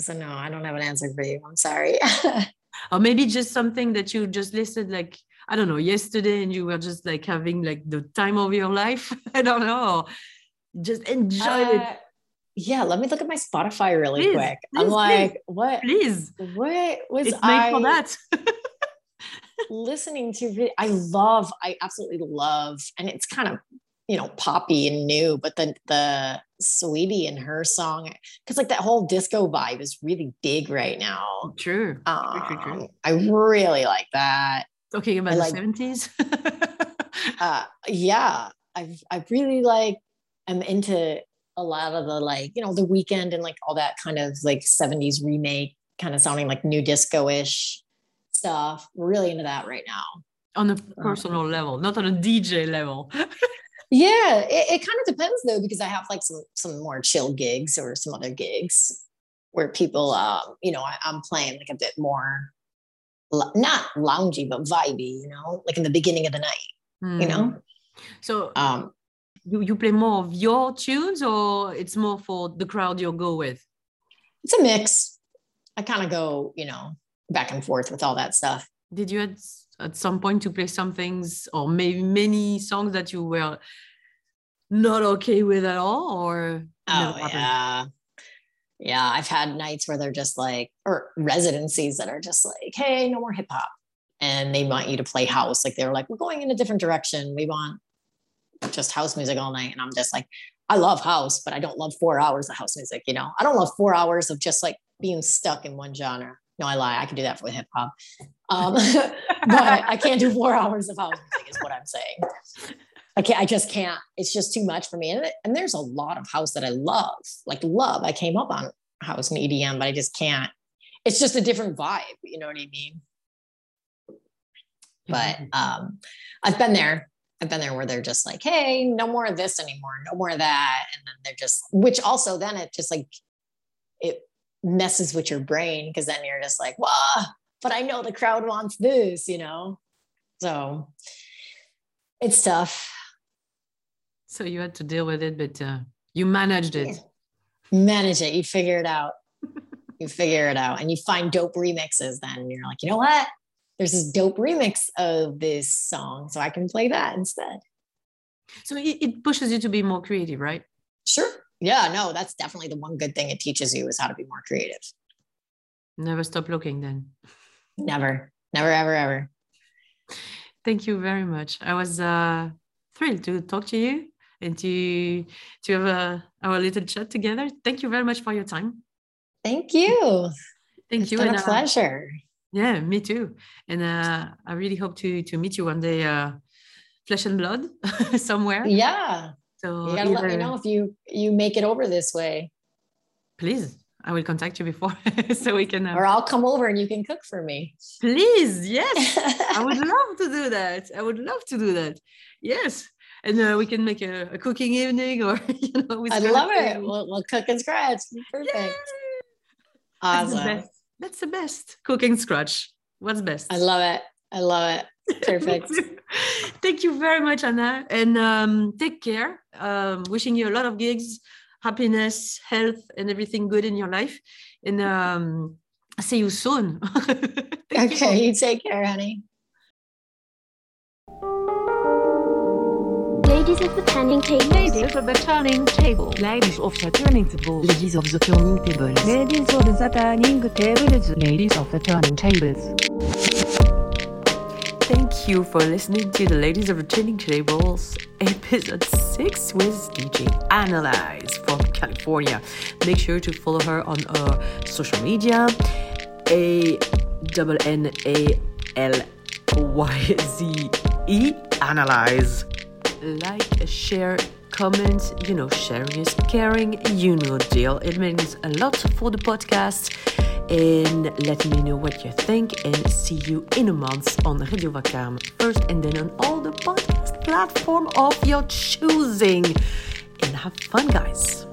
S2: So no, I don't have an answer for you. I'm sorry.
S1: or maybe just something that you just listened like I don't know yesterday and you were just like having like the time of your life. I don't know. Just enjoy uh, it.
S2: Yeah, let me look at my Spotify really please, quick. Please, I'm like, please, what?
S1: Please.
S2: What was
S1: it's I for that?
S2: listening to? I love. I absolutely love, and it's kind of you know poppy and new but the the Saweetie and her song because like that whole disco vibe is really big right now.
S1: True,
S2: um, true, true, true. i really like that.
S1: Talking about I the like, 70s
S2: uh yeah i i really like i'm into a lot of the like you know the Weeknd and like all that kind of like 70s remake kind of sounding like new disco-ish stuff. We're really into that right now.
S1: On a personal um, level not on a dj level
S2: Yeah, it, it kind of depends though, because I have like some some more chill gigs or some other gigs where people, um, you know, I, I'm playing like a bit more, not loungy but vibey, you know, like in the beginning of the night, mm. you know. Hmm.
S1: So, um, you you play more of your tunes, or it's more for the crowd you'll go with?
S2: It's a mix. I kind of go, you know, back and forth with all that stuff.
S1: Did you at some point to play some things or maybe many songs that you were not okay with at all or
S2: oh yeah. Yeah i've had nights where they're just like or residencies that are just like hey no more hip hop and they want you to play house. Like they're like we're going in a different direction. We want just house music all night. And i'm just like i love house but i don't love four hours of house music you know? I don't love four hours of just like being stuck in one genre. No, I lie. I can do that for hip hop. Um, but I can't do four hours of house music, is what I'm saying. I can't, I just can't. It's just too much for me. And, and there's a lot of house that I love, like love. I came up on house and EDM, but I just can't. It's just a different vibe. You know what I mean? But um, I've been there. I've been there where they're just like, hey, no more of this anymore, no more of that. And then they're just, which also then it just like, it messes with your brain because then you're just like, well, but I know the crowd wants this, you know? So it's tough.
S1: So you had to deal with it, but uh, you managed it.
S2: Yeah. Manage it. You figure it out. you figure it out and you find dope remixes then you're like, you know what? There's this dope remix of this song. So I can play that instead.
S1: So it, it pushes you to be more creative, right?
S2: Sure. Yeah, no, that's definitely the one good thing it teaches you is how to be more creative.
S1: Never stop looking then.
S2: Never, never, ever, ever.
S1: Thank you very much. I was uh, thrilled to talk to you and to to have a, our little chat together. Thank you very much for your time.
S2: Thank you.
S1: Thank it's you.
S2: Been and, a uh, pleasure. Uh,
S1: yeah, me too. And uh, I really hope to to meet you one day, uh, flesh and blood, somewhere.
S2: Yeah. So you gotta either... let me know if you you make it over this way.
S1: Please, I will contact you before so we can.
S2: Uh... Or I'll come over and you can cook for me.
S1: Please, yes, I would love to do that. I would love to do that. Yes, and uh, we can make a, a, cooking evening, or you know.
S2: I love it. We'll, we'll, cook and scratch. Perfect. Yay!
S1: Awesome. That's the, best. That's the best. Cooking scratch. What's best?
S2: I love it. I love it. Perfect.
S1: Thank you very much, Anna, and um, take care. Um, wishing you a lot of gigs happiness, health, and everything good in your life. And um, I'll see you soon.
S2: okay, you. you take care, honey.
S3: Ladies of the turning table.
S4: Ladies of the turning table.
S5: Ladies of the turning table.
S6: Ladies of the turning tables.
S7: Ladies of the turning tables.
S8: Ladies of the turning tables.
S9: Thank you for listening to the Ladies of the Turning Tables episode 6 with DJ Annalyze from California. Make sure to follow her on her social media A N N A L Y Z E Annalyze. Like, share, comment, you know, sharing is caring, you know deal. It means a lot for the podcast. And let me know what you think and see you in a month on Radio Vacarme first and then on all the podcast platform of your choosing. And have fun guys